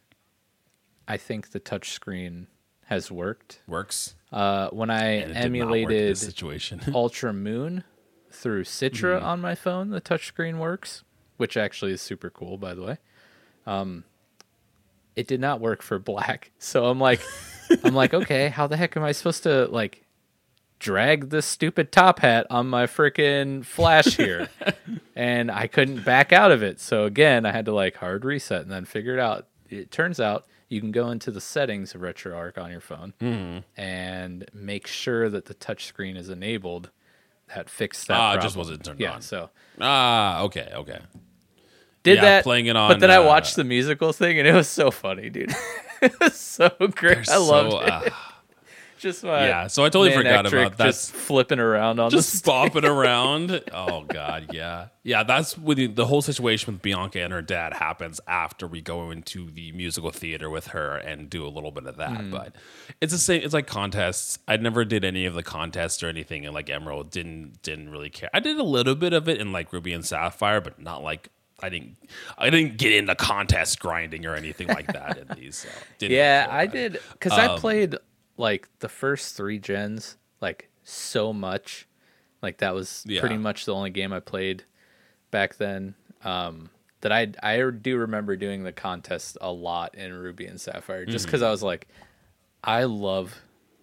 I think the touchscreen has worked. Works. Uh, when I And it did not work in emulated situation. Ultra Moon through Citra Mm-hmm. on my phone, the touchscreen works, which actually is super cool, by the way. Um, it did not work for Black, so I'm like, I'm like, okay, how the heck am I supposed to like drag this stupid top hat on my freaking Flash here? and I couldn't back out of it. So again, I had to like hard reset and then figure it out. It turns out you can go into the settings of RetroArch on your phone Mm-hmm. and make sure that the touchscreen is enabled. That fixed that. Ah, it problem. just wasn't turned yeah, on. so ah, okay, okay. did Yeah, that playing it on, But then I uh, watched the musical thing and it was so funny, dude. it was so great. I loved So, it. uh, Just my yeah, so I totally forgot about that. Just flipping around on just bopping around. Oh god, yeah, yeah. That's with the, the whole situation with Bianca and her dad happens after we go into the musical theater with her and do a little bit of that. Hmm. But it's the same. It's like contests. I never did any of the contests or anything, and like Emerald didn't didn't really care. I did a little bit of it in like Ruby and Sapphire, but not like. I didn't. I didn't get into contest grinding or anything like that in these. So didn't Yeah, I did because Um, I played like the first three gens like so much. Like that was Yeah. pretty much the only game I played back then. Um, that I I do remember doing the contest a lot in Ruby and Sapphire just Mm-hmm. because I was like, I love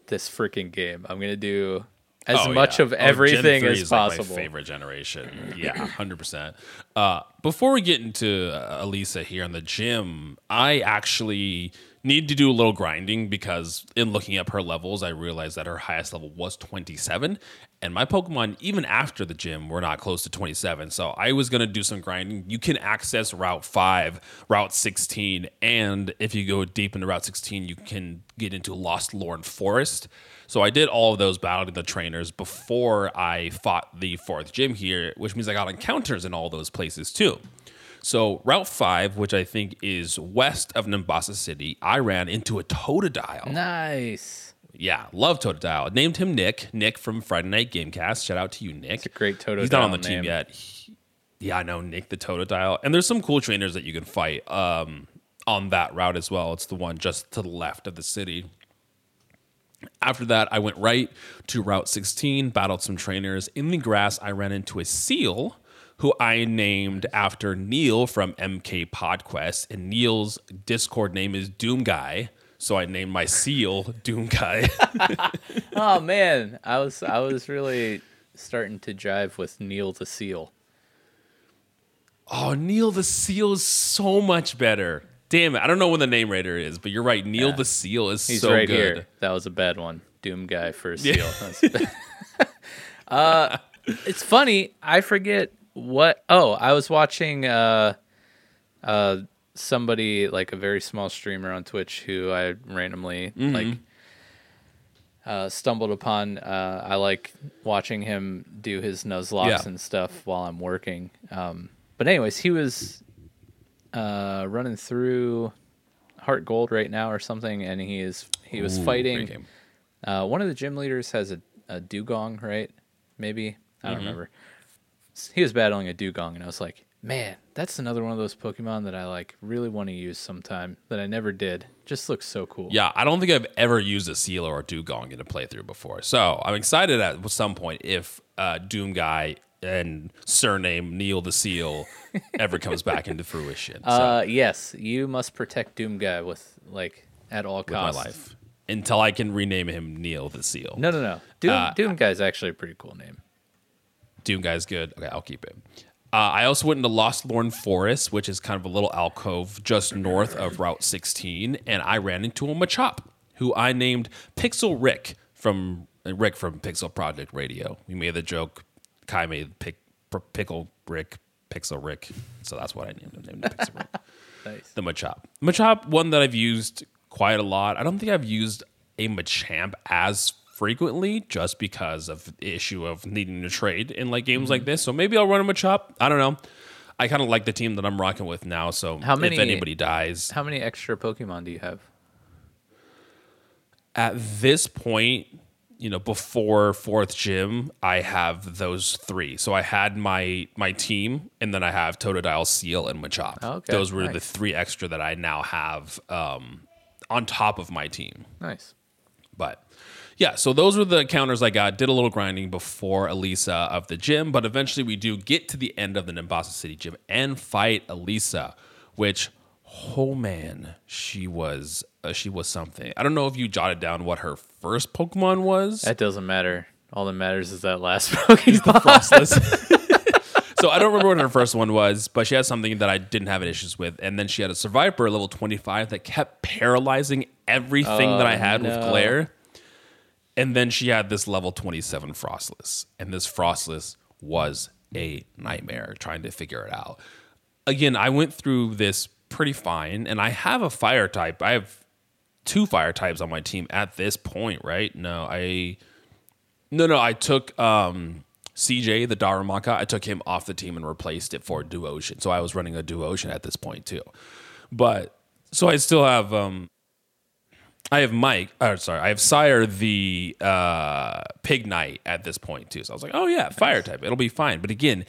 this freaking game. I'm gonna do as Oh, much yeah. of Oh, everything 3 as like, possible. my favorite generation. Yeah, hundred percent. Uh, before we get into uh, Elesa here in the gym, I actually need to do a little grinding because in looking up her levels, I realized that her highest level was twenty seven, and my Pokemon even after the gym were not close to twenty seven. So I was gonna do some grinding. You can access Route five, Route sixteen, and if you go deep into Route sixteen, you can get into Lostlorn Forest. So I did all of those battling the trainers before I fought the fourth gym here, which means I got encounters in all those places too. So Route 5, which I think is west of Nimbasa City, I ran into a Totodile. Nice. Yeah, love Totodile. Named him Nick. Nick from Friday Night Gamecast. Shout out to you, Nick. It's a great Totodile He's not on the name. team yet. He- yeah, I know Nick the Totodile. And there's some cool trainers that you can fight um, on that route as well. It's the one just to the left of the city. After that, I went right to Route 16, battled some trainers. In the grass, I ran into a Seel who I named after Neil from MK PodQuest. And Neil's Discord name is Doom Guy. So I named my Seel Doom Guy. Oh man, I was I was really starting to jive with Neil the Seal. oh, Neil the Seal is so much better. Damn it. I don't know when the name rater is, but you're right. Neil the Seal is He's so right good. here. That was a bad one. Doom guy for a Seel. That's- uh, it's funny. I forget what. Oh, I was watching uh, uh, somebody like a very small streamer on Twitch who I randomly Mm-hmm. like uh, stumbled upon. Uh, I like watching him do his nuzlocke Yeah. and stuff while I'm working. Um, but anyways, he was uh, running through Heart Gold right now or something, and he is he was Ooh, fighting. Uh, one of the gym leaders has a, a Dewgong, right? Maybe I Mm-hmm. don't remember. He was battling a Dewgong, and I was like, Man, that's another one of those Pokemon that I like really want to use sometime that I never did. Just looks so cool. Yeah, I don't think I've ever used a Seel or a Dewgong in a playthrough before. So I'm excited at some point if uh, Doom Guy and surname Neil the Seal ever comes back into fruition. So, Uh, yes, you must protect Doom Guy with like at all costs. with my life until I can rename him Neil the Seal. No, no, no. Doom, Uh, Doom Guy's actually a pretty cool name. Doom Guy's good. Okay, I'll keep it. Uh, I also went into Lostlorn Forest, which is kind of a little alcove just north of Route 16, and I ran into a Machop, who I named Pixel Rick from uh, Rick from Pixel Project Radio. We made the joke. Kai made pick, Pickle Rick, Pixel Rick, so that's what I named him. Named him Pixel Rick. Nice. The Machop. Machop, one that I've used quite a lot. I don't think I've used a Machamp as frequently just because of the issue of needing to trade in like games Mm-hmm. like this. So maybe I'll run a Machop. I don't know. I kind of like the team that I'm rocking with now. So How many- if anybody dies How many extra Pokemon do you have? at this point, you know, before fourth gym, I have those three. So I had my my team, and then I have Totodile, Seel, and Machop. Oh, okay. Those were the three extra that I now have um, on top of my team. Nice. But yeah, so those were the counters I got. Did a little grinding before Elesa of the gym, but eventually we do get to the end of the Nimbasa City gym and fight Elesa, which oh man, she was uh, she was something. I don't know if you jotted down what her first Pokemon was. That doesn't matter. All that matters is that last Pokemon. Froslass. so I don't remember what her first one was, but she had something that I didn't have any issues with, and then she had a Seviper level twenty five that kept paralyzing everything that I Oh, had with no. glare. And then she had this level 27 Froslass. And this Froslass was a nightmare trying to figure it out. Again, I went through this pretty fine, and I have a fire type. I have two fire types on my team at this point, right? No, I. No, no, I took um, CJ, the Darumaka, I took him off the team and replaced it for Duosion. So I was running a Duosion at this point, too. But, so I still have. Um, I have Mike, or sorry, I have Sire the uh, Pignite at this point too. So I was like, oh yeah, fire type, it'll be fine. But again,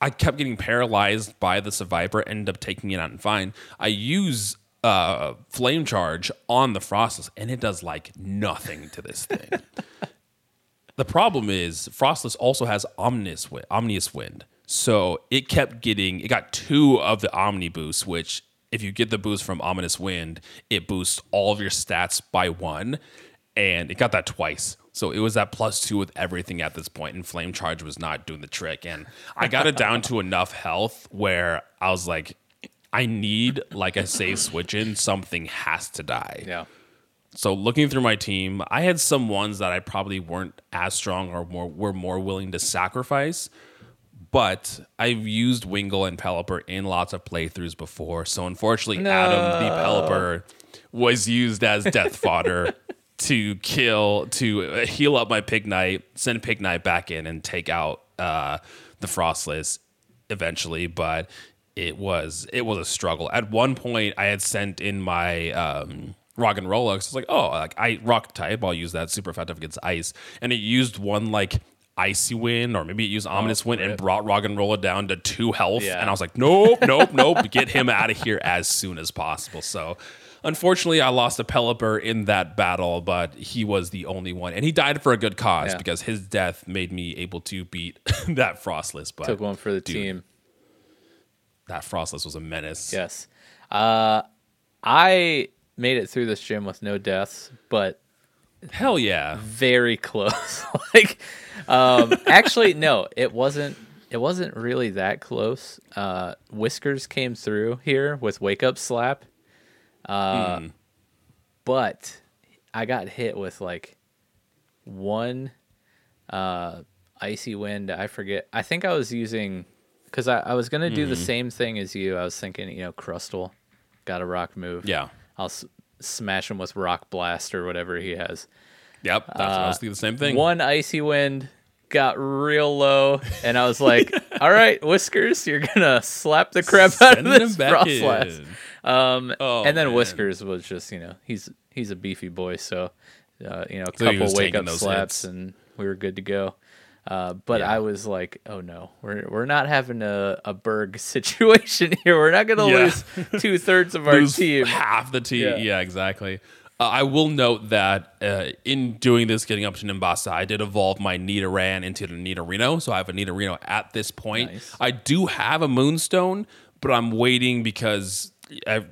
I kept getting paralyzed by the Seviper, ended up taking it out and fine. I use uh, Flame Charge on the Froslass, and it does like nothing to this thing. the problem is Froslass also has Ominous Wind, Ominous Wind. So it kept getting, it got two of the Omni boosts, which if you get the boost from Ominous Wind, it boosts all of your stats by one. And it got that twice. So it was at plus two with everything at this point, and Flame Charge was not doing the trick. And I got it down to enough health where I was like, I need like a safe switch in. Something has to die. yeah. So looking through my team, I had some ones that I probably weren't as strong or more were more willing to sacrifice. But I've used Wingull and Pelipper in lots of playthroughs before. So unfortunately, Adam the Pelipper was used as death fodder to kill to heal up my Pignite, send Pignite back in and take out uh, the Froslass eventually. But it was it was a struggle. At one point, I had sent in my um, Roggenrola. I was like, oh, like I rock type. I'll use that super effective against ice, and it used one like icy wind or maybe it used ominous wind and brought Roggenrola down to two health. Yeah. And I was like, nope, nope, nope. Get him out of here as soon as possible. So. Unfortunately, I lost a Pelipper in that battle, but he was the only one, and he died for a good cause Yeah. because his death made me able to beat that Froslass. But Took one for the dude, team. that Froslass was a menace. Yes. Uh, I made it through this gym with no deaths, but Hell yeah. very close. like, um, actually, no, it wasn't. It wasn't really that close. Uh, Whiskers came through here with wake up slap, uh, Hmm. but I got hit with like one uh, icy wind. I forget. I think I was using because I, I was gonna do Mm-hmm. the same thing as you. I was thinking, you know, Crustle, got a rock move. Yeah. I'll s- smash him with rock blast or whatever he has. Yep. That's I was thinking the same thing. One icy wind got real low, and I was like, "All right, Whiskers, you're gonna slap the crap out of him this blast." Um, Oh, and then man. Whiskers was just, you know, he's he's a beefy boy, so uh, you know, a So couple wake up slaps, hits. and we were good to go. Uh, but Yeah. I was like, oh no, we're we're not having a, a Burgh situation here. We're not gonna Yeah. lose two thirds of our team. half the team. Yeah. Yeah, exactly. Uh, I will note that uh, in doing this, getting up to Nimbasa, I did evolve my Nidoran into the Nidorino. So I have a Nidorino at this point. Nice. I do have a Moonstone, but I'm waiting because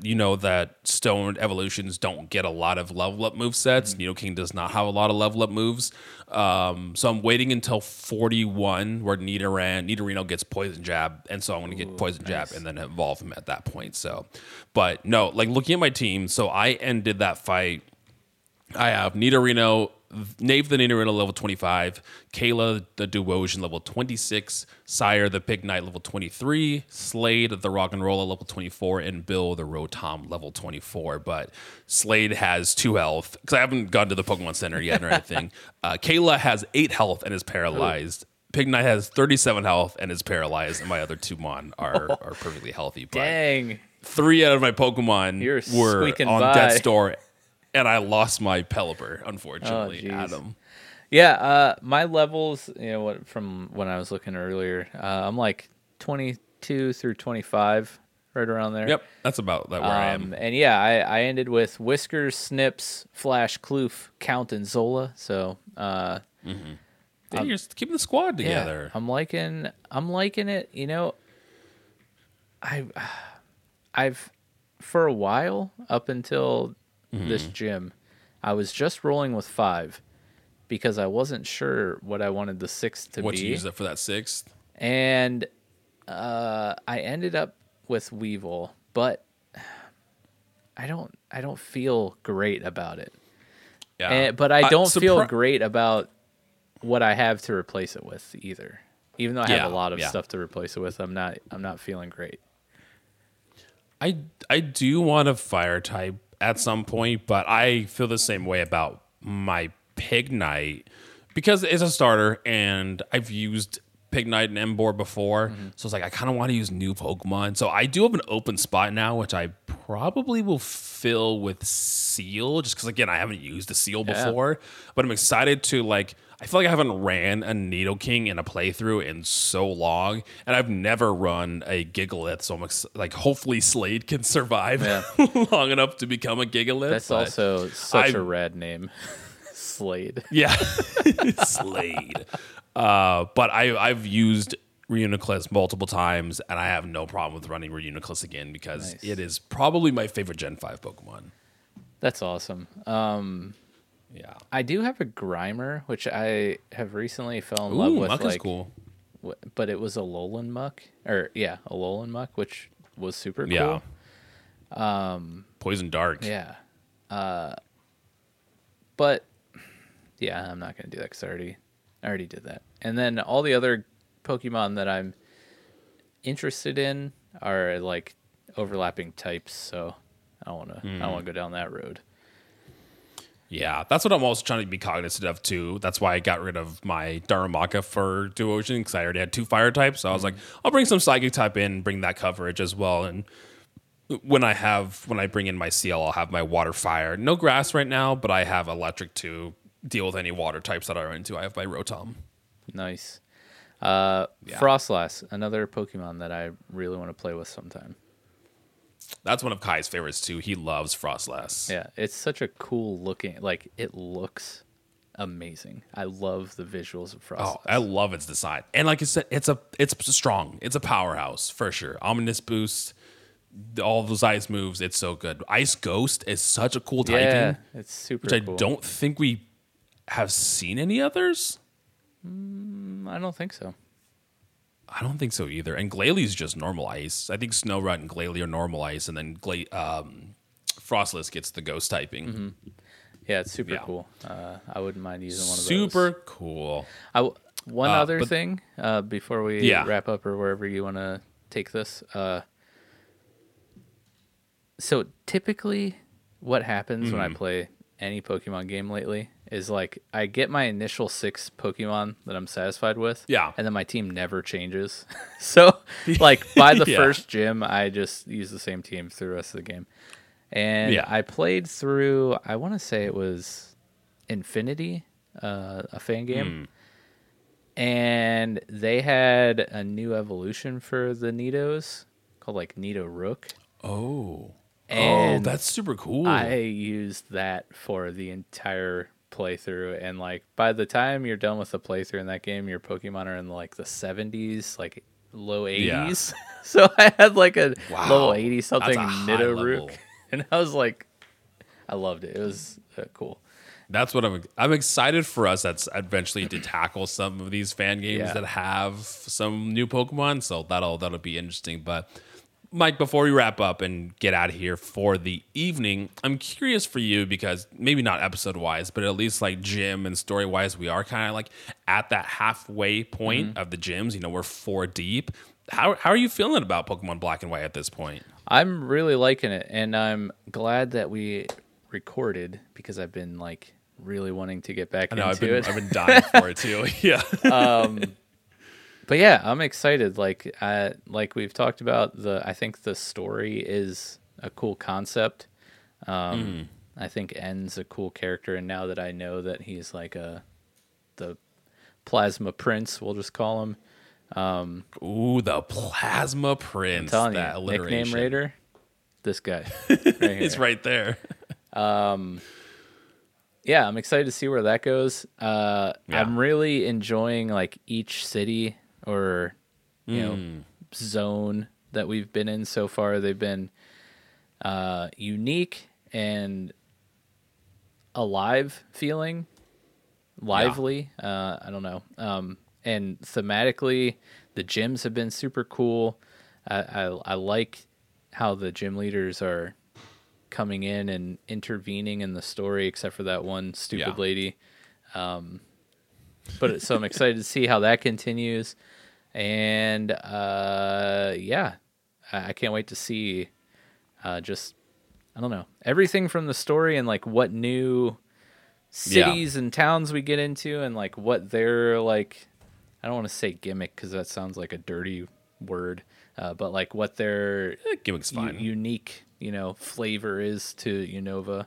you know that stone evolutions don't get a lot of level up move sets. Mm-hmm. Nidoking does not have a lot of level up moves. Um, so I'm waiting until 41 where Nidoran, Nidorino gets poison jab. And so I'm going to get poison jab and then evolve him at that point. So, but no, like looking at my team, so I ended that fight. I have Nidorino, Nave the Nidorino level 25, Kayla the Duosion level 26, Sire the Pignite level 23, Slade the Roggenrola level 24, and Bill the Rotom level 24. But Slade has two health because I haven't gone to the Pokemon Center yet or anything. uh, Kayla has eight health and is paralyzed. Pignite has 37 health and is paralyzed, and my other two Mon are, are perfectly healthy. But Dang. three out of my Pokemon You're were on by. death's door, and I lost my Pelipper, unfortunately, Oh. Adam. Yeah, uh, my levels, you know, from when I was looking earlier, uh, I'm like 22 through 25, right around there. Yep, that's about that where I am. Um, and yeah, I, I ended with Whiskers, Snips, Flash, Kloof, Count, and Zola. So uh, Hey, you're just keeping the squad yeah, together. I'm liking I'm liking it. You know, I've, I've for a while up until this Mm-hmm. gym, I was just rolling with five because I wasn't sure what I wanted the sixth to what be. you use it for that sixth? and uh, I ended up with Weavile, but I don't I don't feel great about it. Yeah, And, but I don't feel surpri- great about what I have to replace it with either. Even though I have a lot of yeah. stuff to replace it with, I'm not I'm not feeling great. I I do want a fire type at some point, but I feel the same way about my Pignite because it's a starter, and I've used Pignite and Emboar before, Mm-hmm. so it's like I kind of want to use new Pokemon. So I do have an open spot now, which I probably will fill with Seel, just because again I haven't used a Seel Yeah. before, but I'm excited to like. I feel like I haven't ran a Nidoking in a playthrough in so long, and I've never run a Gigalith. So I'm ex- like, hopefully Slade can survive Yeah. long enough to become a Gigalith. That's also such I- a rad name. Slade. yeah, Slade. Uh, but I I've used Reuniclus multiple times, and I have no problem with running Reuniclus again because Nice. it is probably my favorite Gen Five Pokemon. That's awesome. Um Yeah. I do have a Grimer, which I have recently fell in love with Muk like is cool. but it was a Alolan Muk or yeah, a Alolan Muk, which was super cool. Yeah. Um, Poison Dark. Yeah. Uh, but yeah, I'm not gonna do that because I already, I already did that. And then all the other Pokemon that I'm interested in are like overlapping types, so I don't want to. I Hmm. don't want to go down that road. Yeah, that's what I'm also trying to be cognizant of too. That's why I got rid of my Darumaka for Duosion because I already had two fire types. So I was like, I'll bring some psychic type in, bring that coverage as well. And when I have when I bring in my Seel, I'll have my water fire. No grass right now, but I have electric to deal with any water types that I run into. I have my Rotom. Nice. Uh, Yeah. Froslass, another Pokemon that I really want to play with sometime. That's one of Kai's favorites too. He loves Froslass. Yeah, it's such a cool looking. Like it looks amazing. I love the visuals of Froslass. Oh, I love its design. And like I said, it's a it's strong. It's a powerhouse for sure. Ominous boost, all those ice moves. It's so good. Ice Ghost is such a cool typing, yeah, it's super. which I cool. don't think we have seen any others. I don't think so. I don't think so either. And Glalie just normal ice. I think Snorunt and Glalie are normal ice, and then Gla- um, Froslass gets the ghost typing. Yeah, it's super Yeah. cool. Uh, I wouldn't mind using one of those. Super cool. I w- one Uh, other but- thing uh, before we Yeah. wrap up or wherever you want to take this. Uh, so typically, what happens when I Mm-hmm. play any Pokemon game lately is like I get my initial six Pokemon that I'm satisfied with. Yeah. And then my team never changes. so like by the Yeah. first gym, I just use the same team through the rest of the game. And Yeah. I played through I want to say it was Infinity, uh, a fan game. and they had a new evolution for the Nidos called like Nido Rook. Oh. And oh, that's super cool. I used that for the entire playthrough, and like by the time you're done with the playthrough in that game, your Pokemon are in like the 70s, like low 80s. Yeah. so I had like a Wow. level 80 something That's a high Nido. Rook, and I was like, I loved it. It was uh, cool. That's what I'm. I'm excited for us. That's eventually to tackle some of these fan games Yeah. that have some new Pokemon. So that'll that'll be interesting. But Mike, before we wrap up and get out of here for the evening, I'm curious for you because maybe not episode wise, but at least like gym and story wise, we are kind of like at that halfway point Mm-hmm. of the gyms. You know, we're four deep. How how are you feeling about Pokemon Black and White at this point? I'm really liking it, and I'm glad that we recorded because I've been like really wanting to get back I know I've into been it. I've been dying for it too. Yeah. but yeah, I'm excited. Like I like we've talked about the I think the story is a cool concept. Um I think N's a cool character and now that I know that he's like a the plasma prince, we'll just call him. Ooh, the Plasma Prince. telling that you, nickname. Raider. This guy. Right. It's right there. yeah, I'm excited to see where that goes. Uh, Yeah. I'm really enjoying like each city or you know zone that we've been in so far. They've been uh, unique and alive feeling, lively. Uh, I don't know. Um, and thematically, the gyms have been super cool. I, I, I like how the gym leaders are coming in and intervening in the story, except for that one stupid Yeah. lady. Um, but so I'm excited to see how that continues, and uh, yeah, I, I can't wait to see uh, just I don't know everything from the story and like what new Yeah. cities and towns we get into and like what their like I don't want to say gimmick because that sounds like a dirty word, uh, but like what their Eh, Gimmick's u- fine. unique you know flavor is to Unova.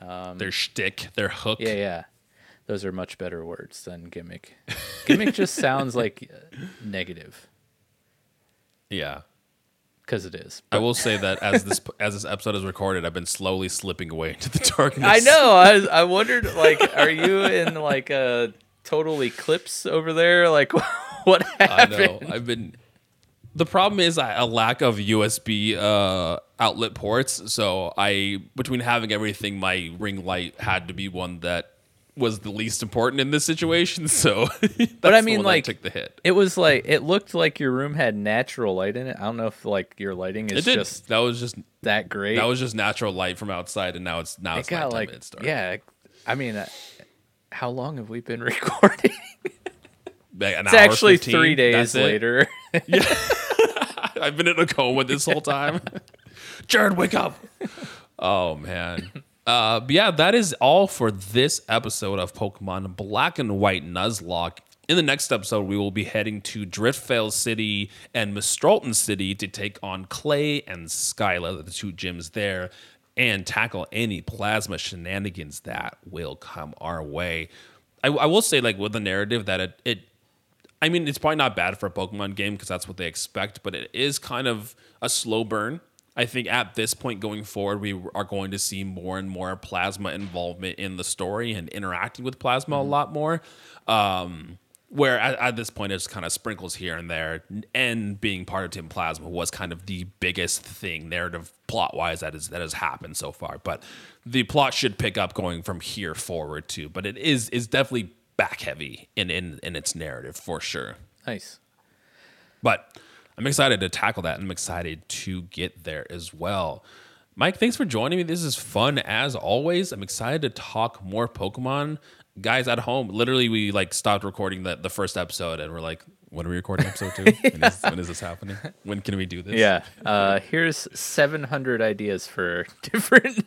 Um, their shtick, their hook. Yeah, yeah. Those are much better words than gimmick. Gimmick just sounds like uh, negative Yeah. because it is. I will say that as this as this episode is recorded, I've been slowly slipping away into the darkness. I know. I was- I wondered like, are you in like a total eclipse over there? Like, what I happened? know. I've been. The problem is I- a lack of USB uh, outlet ports. So I, between having everything, my ring light had to be one that was the least important in this situation. So, But I mean, like, took the hit. It was like it looked like your room had natural light in it. I don't know if like your lighting It is did. just that was just that great. that was just natural light from outside, and now it's now it it's got like it's dark. yeah. I mean, uh, how long have we been recording? It's actually 15, three days later. I've been in a coma this whole time. Jared, wake up. Oh man. Uh, yeah, that is all for this episode of Pokemon Black and White Nuzlocke. In the next episode, we will be heading to Driftveil City and Mistralton City to take on Clay and Skyla, the two gyms there, and tackle any plasma shenanigans that will come our way. I, I will say, like with the narrative, that it, it I mean, it's probably not bad for a Pokemon game because that's what they expect, but it is kind of a slow burn. I think at this point going forward, we are going to see more and more plasma involvement in the story and interacting with plasma a lot more. Um, where at, at this point, it's kind of sprinkles here and there, and being part of Team Plasma was kind of the biggest thing, narrative plot wise, that is that has happened so far. But the plot should pick up going from here forward too. But it is is definitely back heavy in in, in its narrative for sure. nice. But I'm excited to tackle that and I'm excited to get there as well. Mike, thanks for joining me. This is fun as always. I'm excited to talk more Pokemon. Guys at home, literally, we like stopped recording the, the first episode and we're like, when are we recording episode two? when, is, when is this happening? When can we do this? Yeah. Uh, here's 700 ideas for different.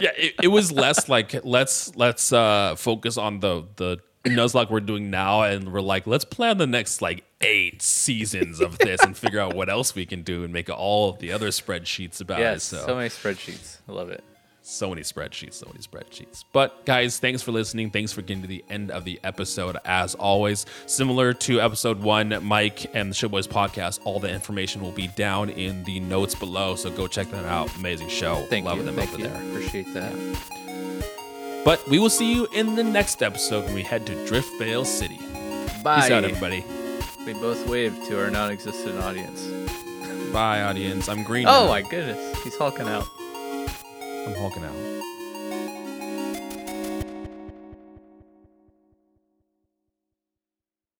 Yeah, it, it was less like let's let's uh focus on the the Nuzlocke we're doing now and we're like let's plan the next like eight seasons of this and figure out what else we can do and make all of the other spreadsheets about yes. it. So. many spreadsheets. I love it. So many spreadsheets, so many spreadsheets. But guys, thanks for listening. Thanks for getting to the end of the episode. As always, similar to episode one, Mike and the Show Boys podcast, all the information will be down in the notes below. So go check that out. Amazing show. Thank Loving you. them Thank over you. there. Appreciate that. But we will see you in the next episode when we head to Driftveil City. Bye. Peace out, everybody. We both waved to our non-existent audience. Bye, audience. I'm green. Oh now. my goodness, he's hulking out. I'm hulking out.